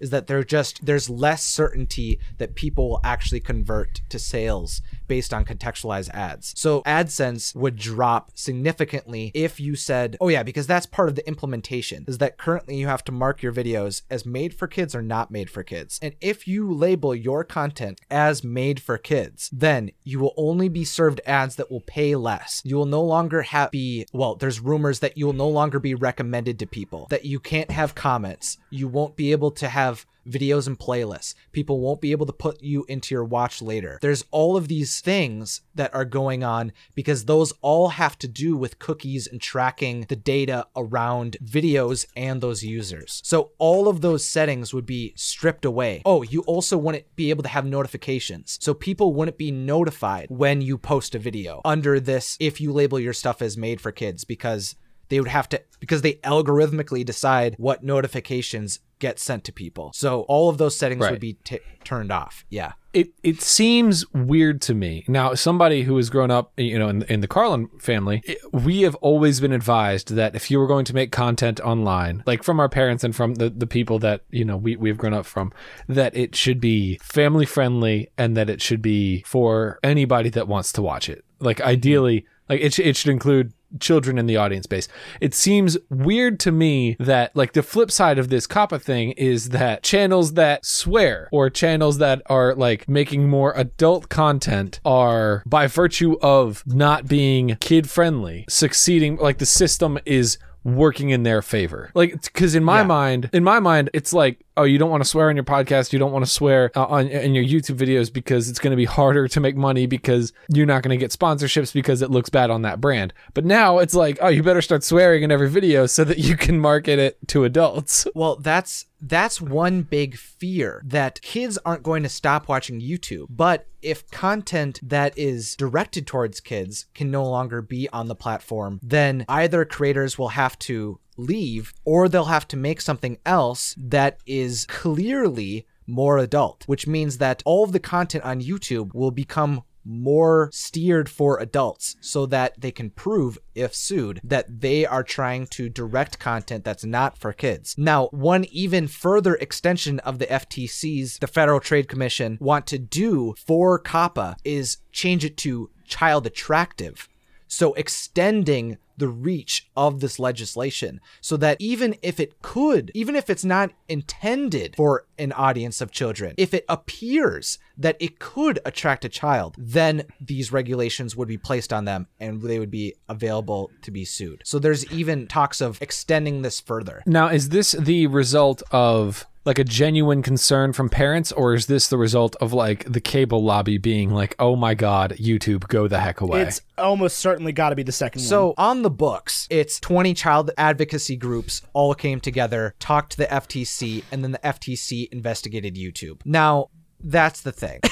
Is that they're just there's less certainty that people will actually convert to sales based on contextualized ads. So AdSense would drop significantly if you said, "Oh yeah, because that's part of the implementation." Is that currently you have to mark your videos as made for kids or not made for kids. And if you label your content as made for kids, then you will only be served ads that will pay less. You will no longer have be well, there's rumors that you will no longer be recommended to people, that you can't have comments. You won't be able to have videos and playlists. People won't be able to put you into your watch later. There's all of these things that are going on because those all have to do with cookies and tracking the data around videos and those users. So all of those settings would be stripped away. Oh, you also wouldn't be able to have notifications. So people wouldn't be notified when you post a video under this if you label your stuff as made for kids because they would have to because they algorithmically decide what notifications get sent to people. So all of those settings Right. would be t- turned off. Yeah. it it seems weird to me. Now, somebody who has grown up, you know, in, in the Carlin family, it- we have always been advised that if you were going to make content online, like from our parents and from the, the people that, you know, we, we've grown up from, that it should be family friendly and that it should be for anybody that wants to watch it. Like mm-hmm. ideally, like it, sh- it should include children in the audience base. It seems weird to me that like the flip side of this COPPA thing is that channels that swear or channels that are like making more adult content are by virtue of not being kid friendly succeeding like the system is working in their favor. Like cuz in my Yeah. mind, in my mind it's like oh you don't want to swear on your podcast, you don't want to swear uh, on in your YouTube videos because it's going to be harder to make money because you're not going to get sponsorships because it looks bad on that brand. But now it's like oh you better start swearing in every video so that you can market it to adults. Well, that's that's one big fear that kids aren't going to stop watching YouTube. But if content that is directed towards kids can no longer be on the platform, then either creators will have to leave or they'll have to make something else that is clearly more adult, which means that all of the content on YouTube will become more steered for adults so that they can prove, if sued, that they are trying to direct content that's not for kids. Now, one even further extension of the FTC's, the Federal Trade Commission, want to do for COPPA is change it to child attractive. So extending the reach of this legislation so that even if it could, even if it's not intended for an audience of children, if it appears that it could attract a child, then these regulations would be placed on them and they would be available to be sued. So there's even talks of extending this further. Now, is this the result of like a genuine concern from parents, or is this the result of like the cable lobby being like, "Oh my God, YouTube, go the heck away"? It's almost certainly got to be the second one. So on the books, it's 20 child advocacy groups all came together, talked to the FTC, and then the FTC investigated YouTube. Now, that's the thing.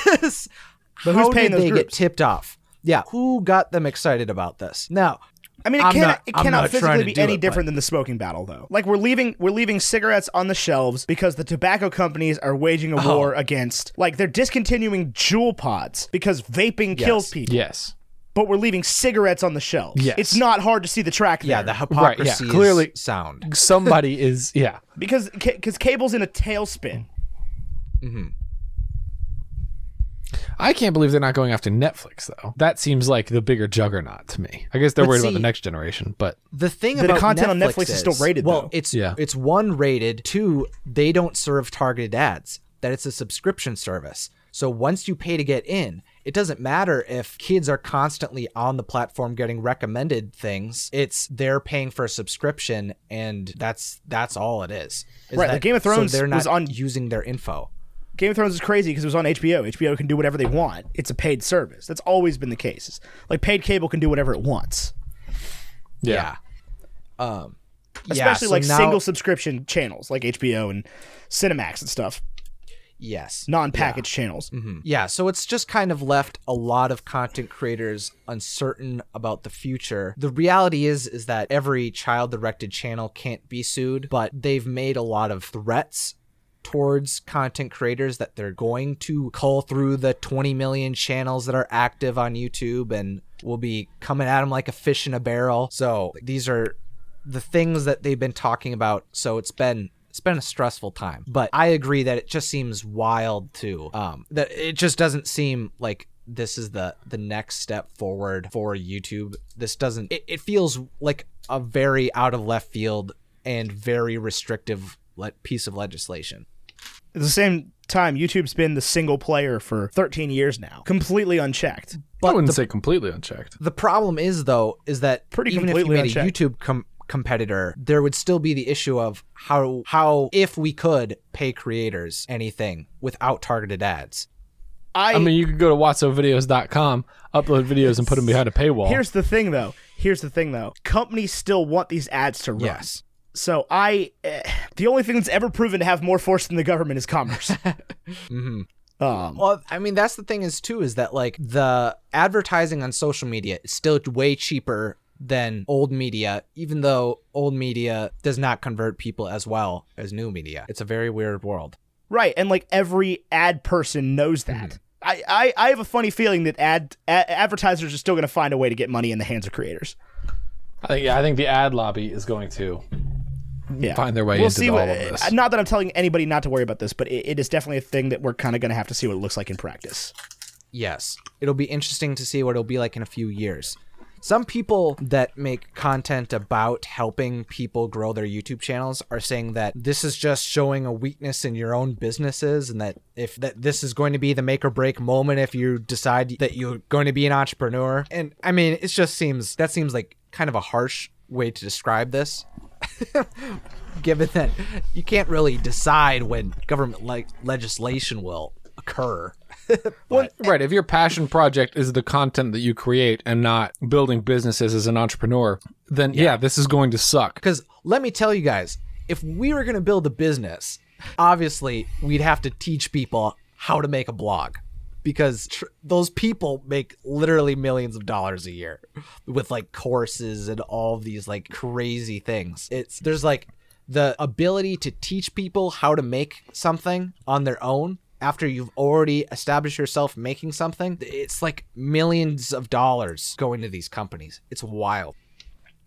But who's How paying did those they groups? get tipped off? Yeah, who got them excited about this? Now, I mean, it I'm cannot not- it I'm cannot not trying physically to be do any it, different but- than the smoking battle, though. Like we're leaving we're leaving cigarettes on the shelves because the tobacco companies are waging Oh. a war against. Like they're discontinuing Juul pods because vaping kills people. yes. But we're leaving cigarettes on the shelves. Yes. It's not hard to see the track there. yeah, the yeah, hypocrisy clearly- sound. Somebody is yeah. because because cable's in a tailspin. Mm-hmm. I can't believe they're not going after Netflix though. That seems like the bigger juggernaut to me. I guess they're But worried about the next generation, but The thing The about content on Netflix Netflix is still rated, Well, though. it's Yeah. it's one rated, two they don't serve targeted ads. That it's a subscription service. So once you pay to get in, it doesn't matter if kids are constantly on the platform getting recommended things. It's they're paying for a subscription, and that's that's all it is. Is Right, that- like Game of Thrones so they're not was on- using their info. Game of Thrones is crazy because it was on HBO. HBO can do whatever they want. It's a paid service. That's always been the case. It's like paid cable can do whatever it wants. yeah. Yeah. Um. yeah, Especially so like now- single subscription channels like HBO and Cinemax and stuff. Yes. Non-packaged channels. Yeah, so it's just kind of left a lot of content creators uncertain about the future. The reality is is that every child-directed channel can't be sued, but they've made a lot of threats towards content creators that they're going to cull through the 20 million channels that are active on YouTube and will be coming at them like a fish in a barrel. So these are the things that they've been talking about. So it's been it's been a stressful time. But I agree that it just seems wild too. Um that it just doesn't seem like this is the the next step forward for YouTube. This doesn't it, it feels like a very out of left field and very restrictive le- piece of legislation. At the same time, YouTube's been the single player for 13 years now, completely unchecked. I wouldn't say completely unchecked. The problem is though is that Pretty even if you completely made a. YouTube com- competitor, there would still be the issue of how how if we could pay creators anything without targeted ads. I, I mean, you could go to WotsoVideos.com, upload videos, and put them behind a paywall. here's the thing though. Here's the thing though. Companies still want these ads to run. Yes. So I, eh, the only thing that's ever proven to have more force than the government is commerce. hmm um, Well, I mean that's the thing is too is that like the advertising on social media is still way cheaper than old media, even though old media does not convert people as well as new media. It's a very weird world. right, and like every ad person knows that. I, I, I have a funny feeling that ad, a- advertisers are still going to find a way to get money in the hands of creators. I think, yeah, I think the ad lobby is going to Yeah. find their way we'll into see all what, of this. Not that I'm telling anybody not to worry about this, but it, it is definitely a thing that we're kind of going to have to see what it looks like in practice. Yes. It'll be interesting to see what it'll be like in a few years. Some people that make content about helping people grow their YouTube channels are saying that this is just showing a weakness in your own businesses and that if that this is going to be the make or break moment if you decide that you're going to be an entrepreneur. And I mean, it just seems that seems like kind of a harsh way to describe this. Given that you can't really decide when government like legislation will occur. right. If your passion project is the content that you create and not building businesses as an entrepreneur, then yeah, this is going to suck. Because let me tell you guys, if we were going to build a business, obviously we'd have to teach people how to make a blog because tr- those people make literally millions of dollars a year with like courses and all these like crazy things. It's there's like the ability to teach people how to make something on their own after you've already established yourself making something. It's like millions of dollars going to these companies. It's wild.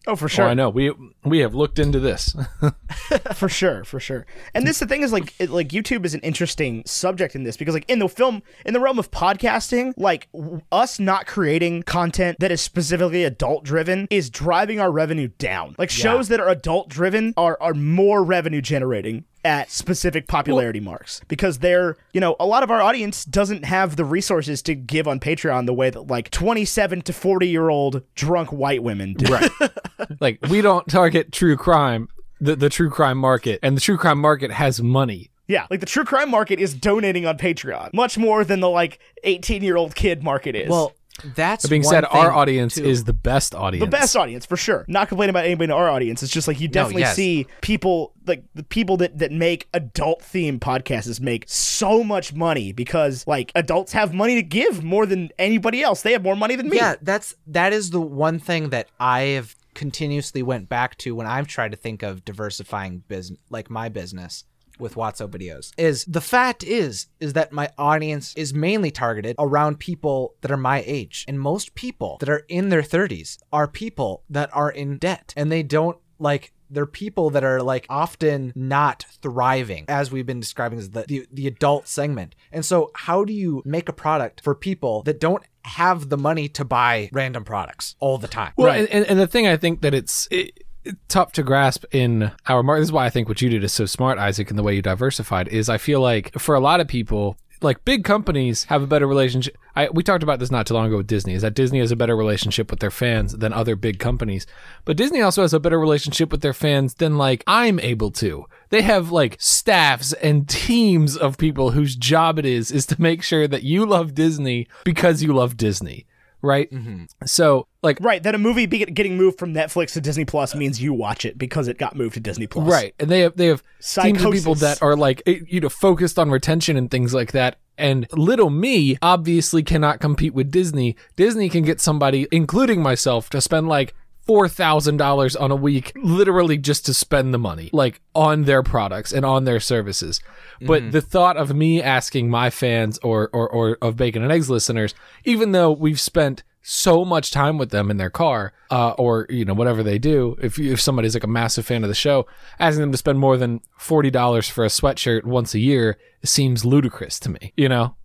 Oh, for Oh, sure. I know. We we have looked into this. for sure, for sure. And this the thing is like it, like YouTube is an interesting subject in this because like in the film in the realm of podcasting, like w- us not creating content that is specifically adult driven is driving our revenue down. Like shows that are adult driven are are more revenue generating at specific popularity marks because they're you know a lot of our audience doesn't have the resources to give on patreon the way that like 27 to 40 year old drunk white women do right. like we don't target true crime, the the true crime market, and the true crime market has money. Yeah, like the true crime market is donating on Patreon much more than the like 18 year old kid market is. Well, that's That being one said, our audience too. is the best audience. the best audience for sure. Not complaining about anybody in our audience. It's just like you definitely yes. see people like the people that that make adult themed podcasts make so much money because like adults have money to give more than anybody else. They have more money than me. Yeah, that's that is the one thing that I have continuously went back to when I've tried to think of diversifying business, like my business with Wotso videos. Is the fact is is that my audience is mainly targeted around people that are my age, and most people that are in their 30s are people that are in debt, and they don't like they're people that are like often not thriving as we've been describing as the, the the adult segment. And so how do you make a product for people that don't have the money to buy random products all the time? Well, and, and, and the thing I think that it's it, it- tough to grasp in our market. This is why I think what you did is so smart, Isaac, and the way you diversified is I feel like for a lot of people, like big companies have a better relationship. I, we talked about this not too long ago with Disney. Is that Disney has a better relationship with their fans than other big companies, but Disney also has a better relationship with their fans than like I'm able to. They have like staffs and teams of people whose job it is is to make sure that you love Disney because you love Disney, right? Mm-hmm. So like Right, that a movie be getting moved from Netflix to Disney Plus means you watch it because it got moved to Disney Plus. Right, and they have they have teams of people that are like eh, you know focused on retention and things like that. And little me obviously cannot compete with Disney. Disney can get somebody, including myself, to spend like $4,000 on a week literally just to spend the money like on their products and on their services. But the thought of me asking my fans or, or, or of Bacon and Eggs listeners, even though we've spent so much time with them in their car, uh, or you know whatever they do. If if somebody's like a massive fan of the show, asking them to spend more than forty dollars for a sweatshirt once a year seems ludicrous to me. You know,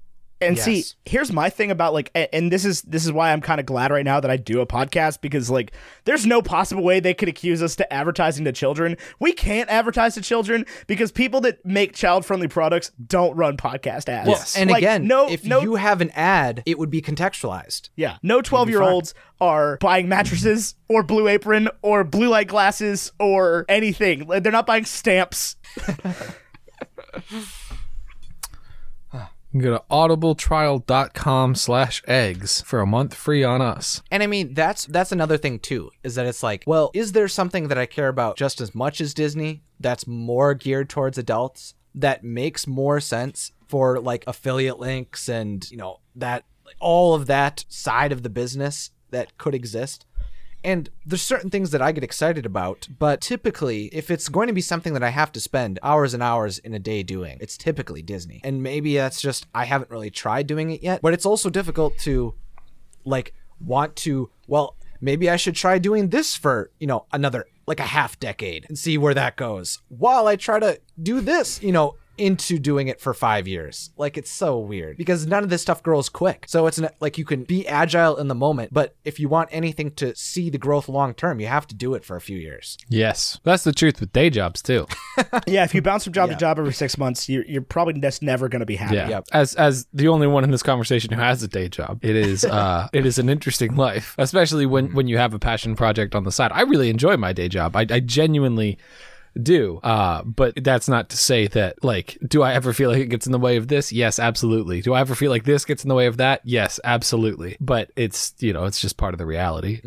And Yes. see, here's my thing about like, and this is this is why I'm kind of glad right now that I do a podcast because like, there's no possible way they could accuse us to advertising to children. We can't advertise to children because people that make child friendly products don't run podcast ads. Well, and Like, again, no, if no, you have an ad, it would be contextualized. yeah, no 12 year olds are buying mattresses or Blue Apron or blue light glasses or anything. They're not buying stamps. can go to audibletrial.com slash eggs for a month free on us. And I mean, that's that's another thing too, is that it's like, well, is there something that I care about just as much as Disney that's more geared towards adults that makes more sense for like affiliate links and, you know, that all of that side of the business that could exist? And there's certain things that I get excited about, but typically, if it's going to be something that I have to spend hours and hours in a day doing, it's typically Disney. And maybe that's just I haven't really tried doing it yet, but it's also difficult to like want to well maybe i should try doing this for you know another like a half decade and see where that goes while i try to do this you know into doing it for five years like it's so weird because none of this stuff grows quick so it's not like you can be agile in the moment but if you want anything to see the growth long term you have to do it for a few years Yes. That's the truth with day jobs too. Yeah, if you bounce from job Yeah. to job every six months, you're, you're probably just never going to be happy. Yeah. Yep. As as the only one in this conversation who has a day job, it is uh it is an interesting life, especially when when you have a passion project on the side. I really enjoy my day job. I, I genuinely do. Uh but that's not to say that like do I ever feel like it gets in the way of this? Yes, absolutely. Do I ever feel like this gets in the way of that? Yes, absolutely. But it's, you know, it's just part of the reality.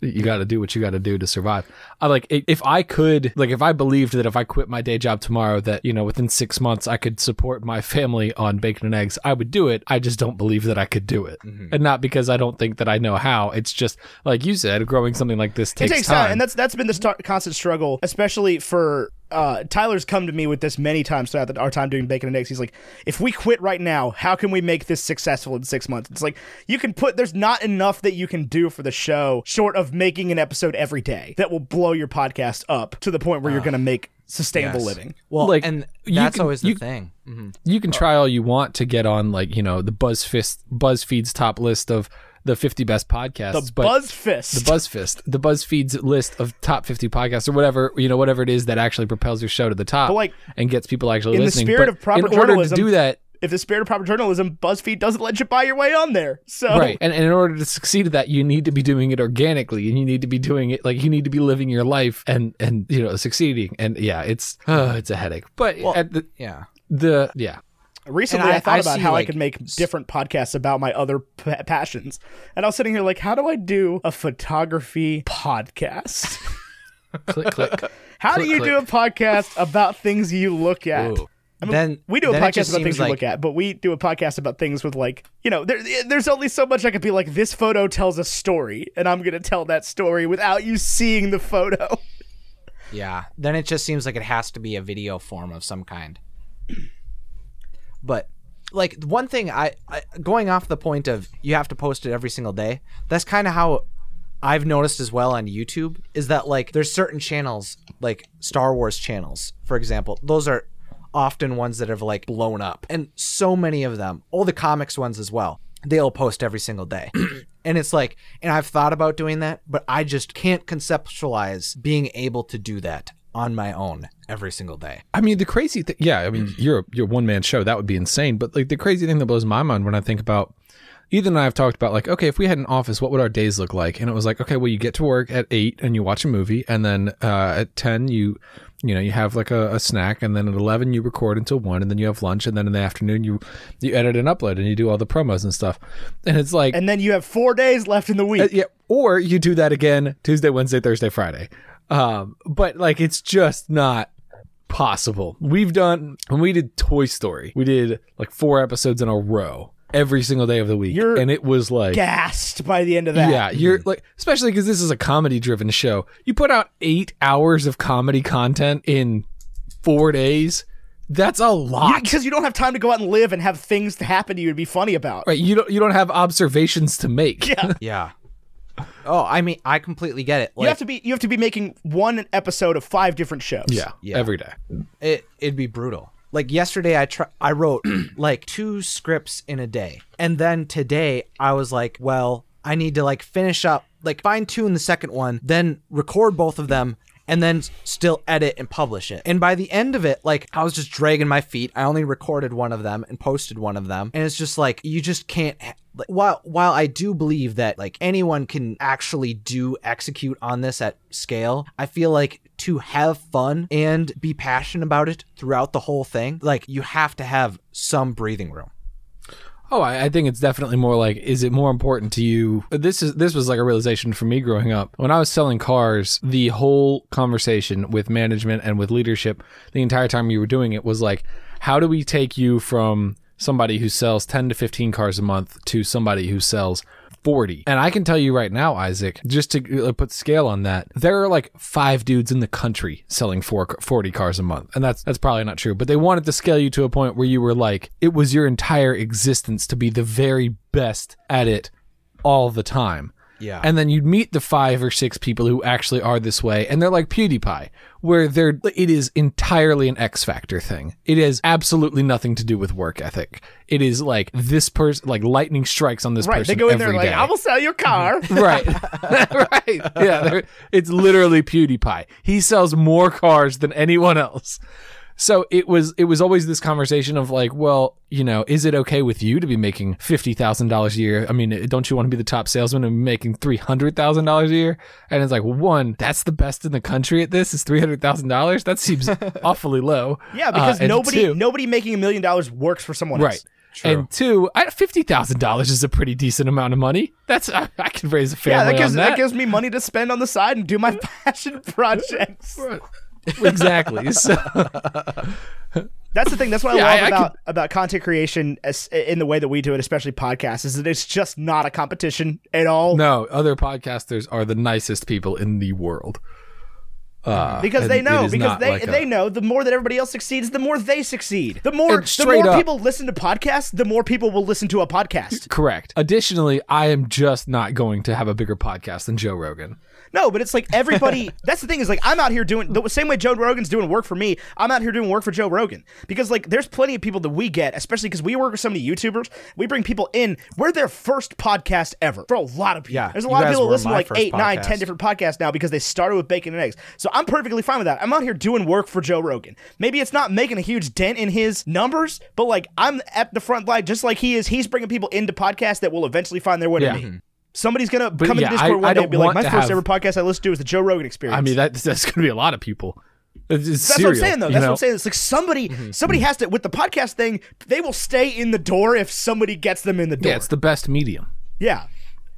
You got to do what you got to do to survive. I like if I could, like if I believed that if I quit my day job tomorrow, that you know within six months I could support my family on bacon and eggs, I would do it. I just don't believe that I could do it, mm-hmm. and not because I don't think that I know how. It's just like you said, growing something like this takes, it takes time. and that's that's been the constant struggle, especially for uh, Tyler's come to me with this many times throughout the, our time doing bacon and eggs. He's like, if we quit right now, how can we make this successful in six months? It's like you can put there's not enough that you can do for the show short of making an episode every day that will blow your podcast up to the point where you're going to make sustainable Yes. living. well Like, and that's can- always the you- thing Mhm. you can try all you want to get on like you know the BuzzFist BuzzFeed's top list of the 50 best podcasts, The but Buzz Fist. the BuzzFist, the BuzzFeed's list of top 50 podcasts or whatever, you know, whatever it is that actually propels your show to the top But, like, and gets people actually in the spirit But of proper in order journalism- to do that, if the spirit of proper journalism, BuzzFeed doesn't let you buy your way on there. So right, and, and in order to succeed at that, you need to be doing it organically, and you need to be doing it like you need to be living your life and and you know succeeding. And yeah, it's uh, it's a headache. But at the yeah the yeah. Recently, I, I- thought I about see, how I could make different podcasts about my other p- passions, and I was sitting here like, how do I do a photography podcast? click click. How do you click. do a podcast about things you look at? Ooh. I mean, then we do a podcast about things seems we look at, but we do a podcast about things with like, you know, there, eh, there's only so much I could be like. This photo tells a story, and I'm gonna tell that story without you seeing the photo. Yeah. Then it just seems like it has to be a video form of some kind. But like one thing I, I going off the point of you have to post it every single day. That's kind of how I've noticed as well on YouTube is that like there's certain channels like Star Wars channels, for example. Those are often ones that have like blown up. And so many of them, all the comics ones as well. They'll post every single day. and it's like and I've thought about doing that, but I just can't conceptualize being able to do that on my own every single day. I mean, the crazy thing, yeah, I mean, you're a, you're one man show. That would be insane. But like the crazy thing that blows my mind when I think about, Ethan and I have talked about like, okay, if we had an office, what would our days look like? And it was like, okay, well, you get to work at eight and you watch a movie, and then uh, at ten you, you know, you have like a, a snack, and then at eleven you record until one, and then you have lunch, and then in the afternoon you you edit and upload, and you do all the promos and stuff. And it's like, And then you have four days left in the week. uh, yeah, or you do that again Tuesday, Wednesday, Thursday, Friday. Um, but like it's just not possible. We've done when we did Toy Story, we did like four episodes in a row. every single day of the week, You're and it was like gassed by the end of that. Yeah, you're like, especially because this is a comedy driven show. You put out eight hours of comedy content in four days. That's a lot. because you don't have time to go out and live and have things to happen to you to be funny about. right. You don't. You don't have observations to make. Yeah. Yeah. Oh, I mean, I completely get it. you have to be you have to be making one episode of five different shows. Yeah. Yeah. Every day. it it'd be brutal. Like yesterday, I try, I wrote like two scripts in a day, and then today I was like, well, I need to like finish up, like fine tune the second one, then record both of them, and then still edit and publish it. And by the end of it, like I was just dragging my feet. I only recorded one of them and posted one of them, and it's just like you just can't. Like, while while I do believe that like anyone can actually do execute on this at scale, I feel like to have fun and be passionate about it throughout the whole thing, like you have to have some breathing room. Oh, I, I think it's definitely more like, is it more important to you? This is this was like a realization for me growing up. When I was selling cars, the whole conversation with management and with leadership, the entire time you were doing it was like, how do we take you from somebody who sells 10 to 15 cars a month to somebody who sells 40. And I can tell you right now, Isaac, just to uh, put scale on that, there are like five dudes in the country selling four, 40 cars a month. And that's that's probably not true, but they wanted to scale you to a point where you were like it was your entire existence to be the very best at it all the time. Yeah. And then you'd meet the five or six people who actually are this way, and they're like PewDiePie, where they're it is entirely an X Factor thing. It has absolutely nothing to do with work ethic. It is like this person, like lightning strikes on this Right. person. They go in there every like, day. I will sell your car. right, right, yeah. It's literally PewDiePie. He sells more cars than anyone else. So it was it was always this conversation of like, well, you know, is it okay with you to be making fifty thousand dollars a year? I mean, don't you want to be the top salesman and making three hundred thousand dollars a year? And it's like, well, one, that's the best in the country at this is three hundred thousand dollars. That seems awfully low. yeah, because Uh, nobody two- nobody making a million dollars works for someone Right. else. And two, I, fifty thousand dollars is a pretty decent amount of money. That's I, I can raise a family Yeah, that gives on that. that. gives me money to spend on the side and do my passion projects. Exactly. So That's the thing. That's what I love I- I about about content creation as, in the way that we do it, especially podcasts, is that it's just not a competition at all. no, other podcasters are the nicest people in the world. Uh, Because they know, because they like a- they know the more that everybody else succeeds, the more they succeed. The more the more up- people listen to podcasts, the more people will listen to a podcast. Correct. Additionally, I am just not going to have a bigger podcast than Joe Rogan. No, but it's like everybody. that's the thing is like I'm out here doing the same way Joe Rogan's doing work for me. I'm out here doing work for Joe Rogan because like there's plenty of people that we get, especially because we work with so many YouTubers. We bring people in. We're their first podcast ever for a lot of people. Yeah, there's a lot of people listen to like eight, nine, podcast. ten different podcasts now because they started with bacon and eggs. So I'm perfectly fine with that. I'm out here doing work for Joe Rogan. Maybe it's not making a huge dent in his numbers, but like I'm at the front line just like he is. He's bringing people into podcasts that will eventually find their way Yeah. to me. Somebody's gonna But come yeah, into Discord I- one I day and be like, "My first have- ever podcast I listened to was the Joe Rogan Experience." I mean, that, that's going to be a lot of people. It's, That's serial, what I'm saying, though. That's know? what I'm saying. It's like somebody, mm-hmm, mm-hmm. somebody has to with the podcast thing. They will stay in the door if somebody gets them in the door. Yeah, it's the best medium. Yeah.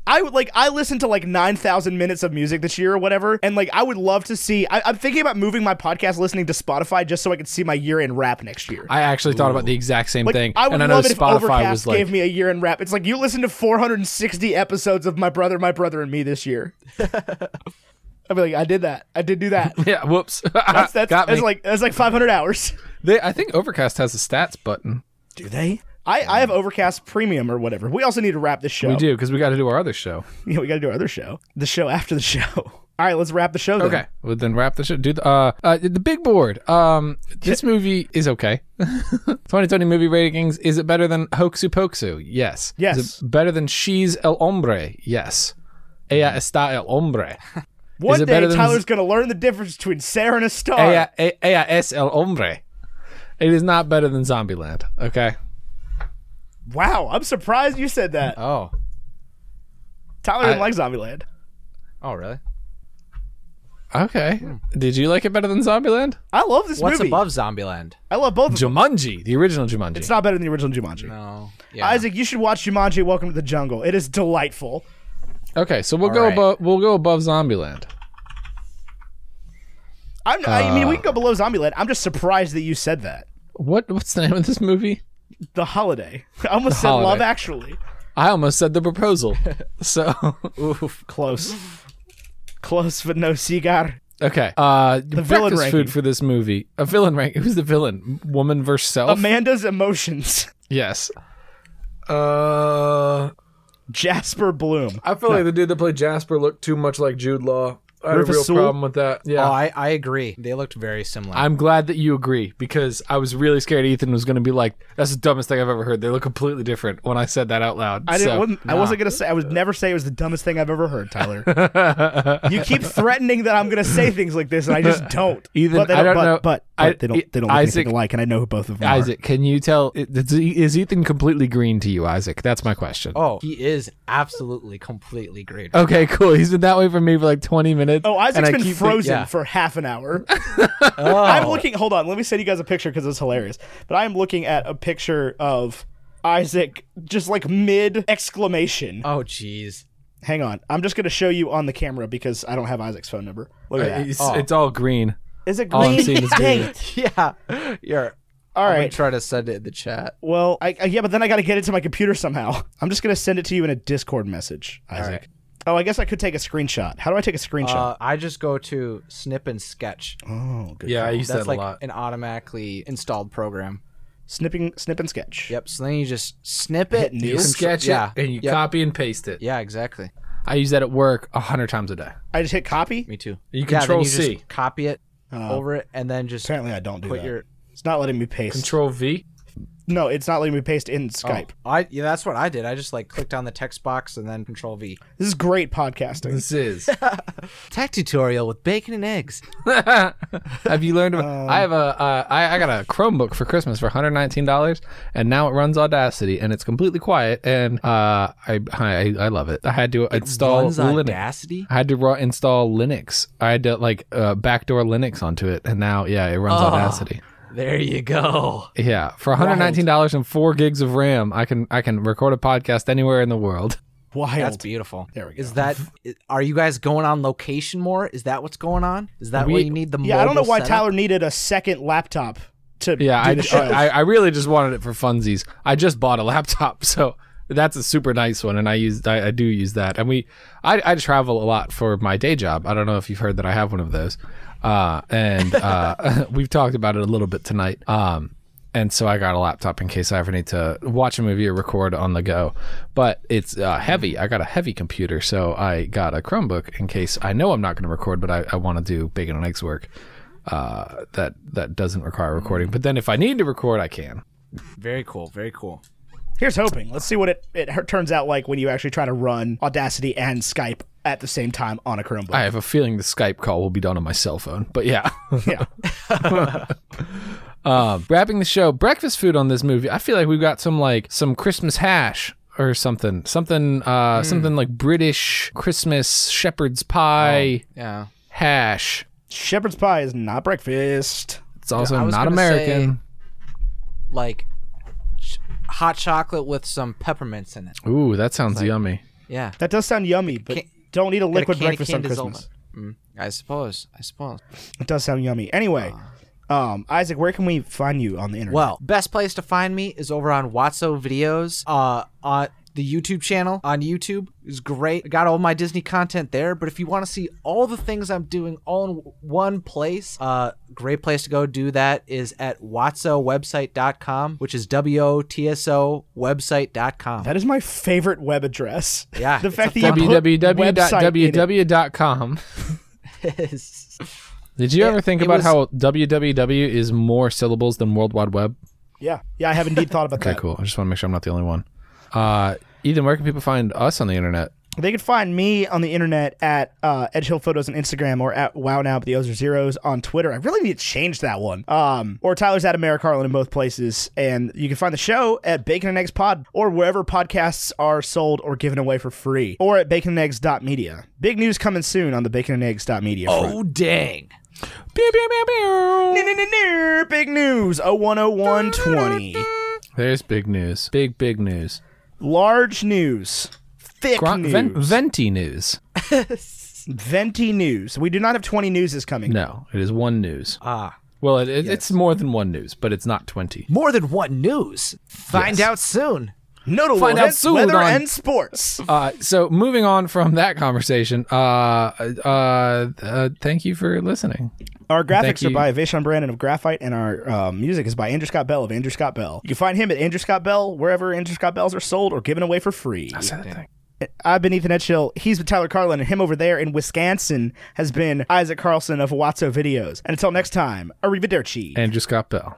I would like I listened to like nine thousand minutes of music this year or whatever, and like I would love to see. I, I'm thinking about moving my podcast listening to Spotify just so I could see my year in rap next year. I actually thought about the exact same like thing, I would and I know love it if Spotify Overcast was like, gave me a year in rap. It's like you listen to 460 episodes of My Brother, My Brother, and Me this year. I'd be like, I did that. I did do that. "Yeah, whoops, That's that's, got that's me." like that's like 500 hours. They, I think Overcast has a stats button. Do they? I, I have Overcast Premium or whatever. We also need to wrap this show. We do because we got to do our other show. Yeah, we got to do our other show. The show after the show. All right, let's wrap the show. Then. Okay, well then wrap the show. Do the uh, uh the big board. Um, this movie is okay. 2020 movie ratings. Is it better than Hocus Pocus? Yes. Yes. Is it better than She's El Hombre? Yes. Ella está el hombre. One day Tyler's going to learn the difference between ser and estar. Ella, ella es el hombre. It is not better than Zombieland. Okay. Wow, I'm surprised you said that. Oh. Tyler didn't I- like Zombieland. Oh, really? Okay. Did you like it better than Zombieland? I love this What's movie. above Zombieland? I love both. Jumanji, the original Jumanji. It's not better than the original Jumanji. No. Yeah. Isaac, you should watch Jumanji: Welcome to the Jungle. It is delightful. okay, so we'll All go right. above. We'll go above Zombieland. I'm, I mean, we Uh. can go below Zombieland. I'm just surprised that you said that. What What's the name of this movie? The holiday. I almost The said Love Actually. I almost said the proposal. so Oof, close. close, but no cigar. okay. Uh, the villain breakfast ranking. food for this movie. A villain rank. Who's the villain? Woman versus self. Amanda's emotions. yes. Uh, Jasper Bloom. I feel like the dude that played Jasper looked too much like Jude Law. I had Rufus a real Sewell? problem with that. Yeah. Oh, I, I agree. They looked very similar. I'm glad that you agree because I was really scared Ethan was going to be like, "That's the dumbest thing I've ever heard." They look completely different when I said that out loud. I didn't. So- wasn't, I wasn't gonna say. I would never say it was the dumbest thing I've ever heard, Tyler. you keep threatening that I'm gonna say things like this, and I just don't. Ethan, but they I don't but, know- But, but I- they don't. They don't look Isaac- anything alike, and I know who both of them are. Isaac, can you tell? Is is Ethan completely green to you, Isaac? That's my question. oh, he is absolutely completely great. Okay, cool. He's been that way for me for like 20 minutes. Oh, Isaac's been keep frozen yeah. for half an hour. Oh. I'm looking. Hold on. Let me send you guys a picture because it's hilarious. But I am looking at a picture of Isaac, just like mid exclamation. Oh, jeez. Hang on. I'm just gonna show you on the camera because I don't have Isaac's phone number. Look at that. It's, Oh. it's all green. Is it all I'm green? seeing is green. it. Yeah. You're. All I'm gonna try to send it in the chat. Well, I, I, yeah, but then I got to get it to my computer somehow. I'm just gonna send it to you in a Discord message, Isaac. right. Oh, I guess I could take a screenshot. How do I take a screenshot? Uh, I just go to Snip and Sketch. oh, good. Yeah, I use That's that like a lot. an automatically installed program. snipping, snip and sketch. Yep. So then you just snip it. Hit new. you You contr- sketch yeah. it and you Yep. copy and paste it. Yeah, exactly. I use that at work a hundred times a day. I just hit copy. Me too. You yeah, then control you C. Just copy it Oh. over it, and then just Apparently, I don't do put that. your. It's not letting me paste. Control V. No, it's not letting me paste in Skype. Oh, I yeah, that's what I did. I just like clicked on the text box and then Control V. This is great podcasting. This is. Tech tutorial with bacon and eggs. have you learned? About, I have a. Uh, I, I got a Chromebook for Christmas for 119 dollars, and now it runs Audacity, and it's completely quiet, and uh, I I, I love it. I had to install Runs Linux. Audacity. I had to ru- install Linux. I had to like uh, backdoor Linux onto it, and now yeah, it runs Oh. Audacity. There you go. Yeah, for 119 dollars and four gigs of RAM, I can I can record a podcast anywhere in the world. Wild. That's beautiful. There we go. Is that? Are you guys going on location more? Is that what's going on? Is that We- why you need the? yeah, I don't know why setup? Tyler needed a second laptop to Yeah, do I, the. I I really just wanted it for funsies. I just bought a laptop, so that's a super nice one, and I use I, I do use that. And we I I travel a lot for my day job. I don't know if you've heard that I have one of those, uh, and uh, we've talked about it a little bit tonight. Um, and so I got a laptop in case I ever need to watch a movie or record on the go. But it's uh, heavy. I got a heavy computer, so I got a Chromebook in case I know I'm not going to record, but I, I want to do bacon and eggs work. Uh, that that doesn't require recording. But then if I need to record, I can. Very cool. Very cool. Here's hoping. Let's see what it, it turns out like when you actually try to run Audacity and Skype at the same time on a Chromebook. I have a feeling the Skype call will be done on my cell phone. But yeah. yeah. Um, wrapping the show, breakfast food on this movie. I feel like we've got some like some Christmas hash or something, something, uh, something like British Christmas shepherd's pie Yeah. hash. Shepherd's pie is not breakfast. It's also I not gonna American. Like ch- hot chocolate with some peppermints in it. Ooh, that sounds yummy. Yeah. That does sound yummy, but Can't- don't eat a Got a liquid candy breakfast on. Christmas. Mm, I suppose. I suppose. It does sound yummy. Anyway, um, Isaac, where can we find you on the internet? Well, best place to find me is over on Wotso Videos. Uh, on the YouTube channel on YouTube is great. I got all my Disney content there. But if you want to see all the things I'm doing all in one place, uh, great place to go do that is at wotsowebsite.com, which is w o t s o website.com. that is my favorite web address. Yeah, the fact that you put website in it. www.www.com. Did you ever think about was- how www is more syllables than World Wide Web? Yeah, yeah, I have indeed thought about Okay, that. Okay, cool. I just want to make sure I'm not the only one. Uh, Ethan, where can people find us on the internet? They can find me on the internet at uh, Edge Hill Photos on Instagram or at Wow Now, but the O's are zeros on Twitter. I really need to change that one. Um, or Tyler's at America Carlin in both places. And you can find the show at Bacon and Eggs Pod or wherever podcasts are sold or given away for free or at bacon and baconandeggs.media. Big news coming soon on the bacon baconandeggs.media front. Oh, dang. Pew, pew, pew, pew. Big news 010120. There's big news. Big, big news. Large news. Thick Gron- news. ven- venti news. Venti news. We do not have 20 newses coming. No, it is one news. Ah. Well, it, it, it's more than one news, but it's not 20. More than one news. Find Yes. out soon. Notable Find out soon weather, on- and sports. Uh, so moving on from that conversation, uh, uh, uh, thank you for listening. Our graphics are you. by Vaishon Brandon of Graphite, and our um, music is by Andrew Scott Bell of Andrew Scott Bell. You can find him at Andrew Scott Bell wherever Andrew Scott Bells are sold or given away for free. I've been Ethan Edgehill. He's been Tyler Carlin, and him over there in Wisconsin has been Isaac Carlson of Wotso Videos. And until next time, arrivederci. Andrew Scott Bell.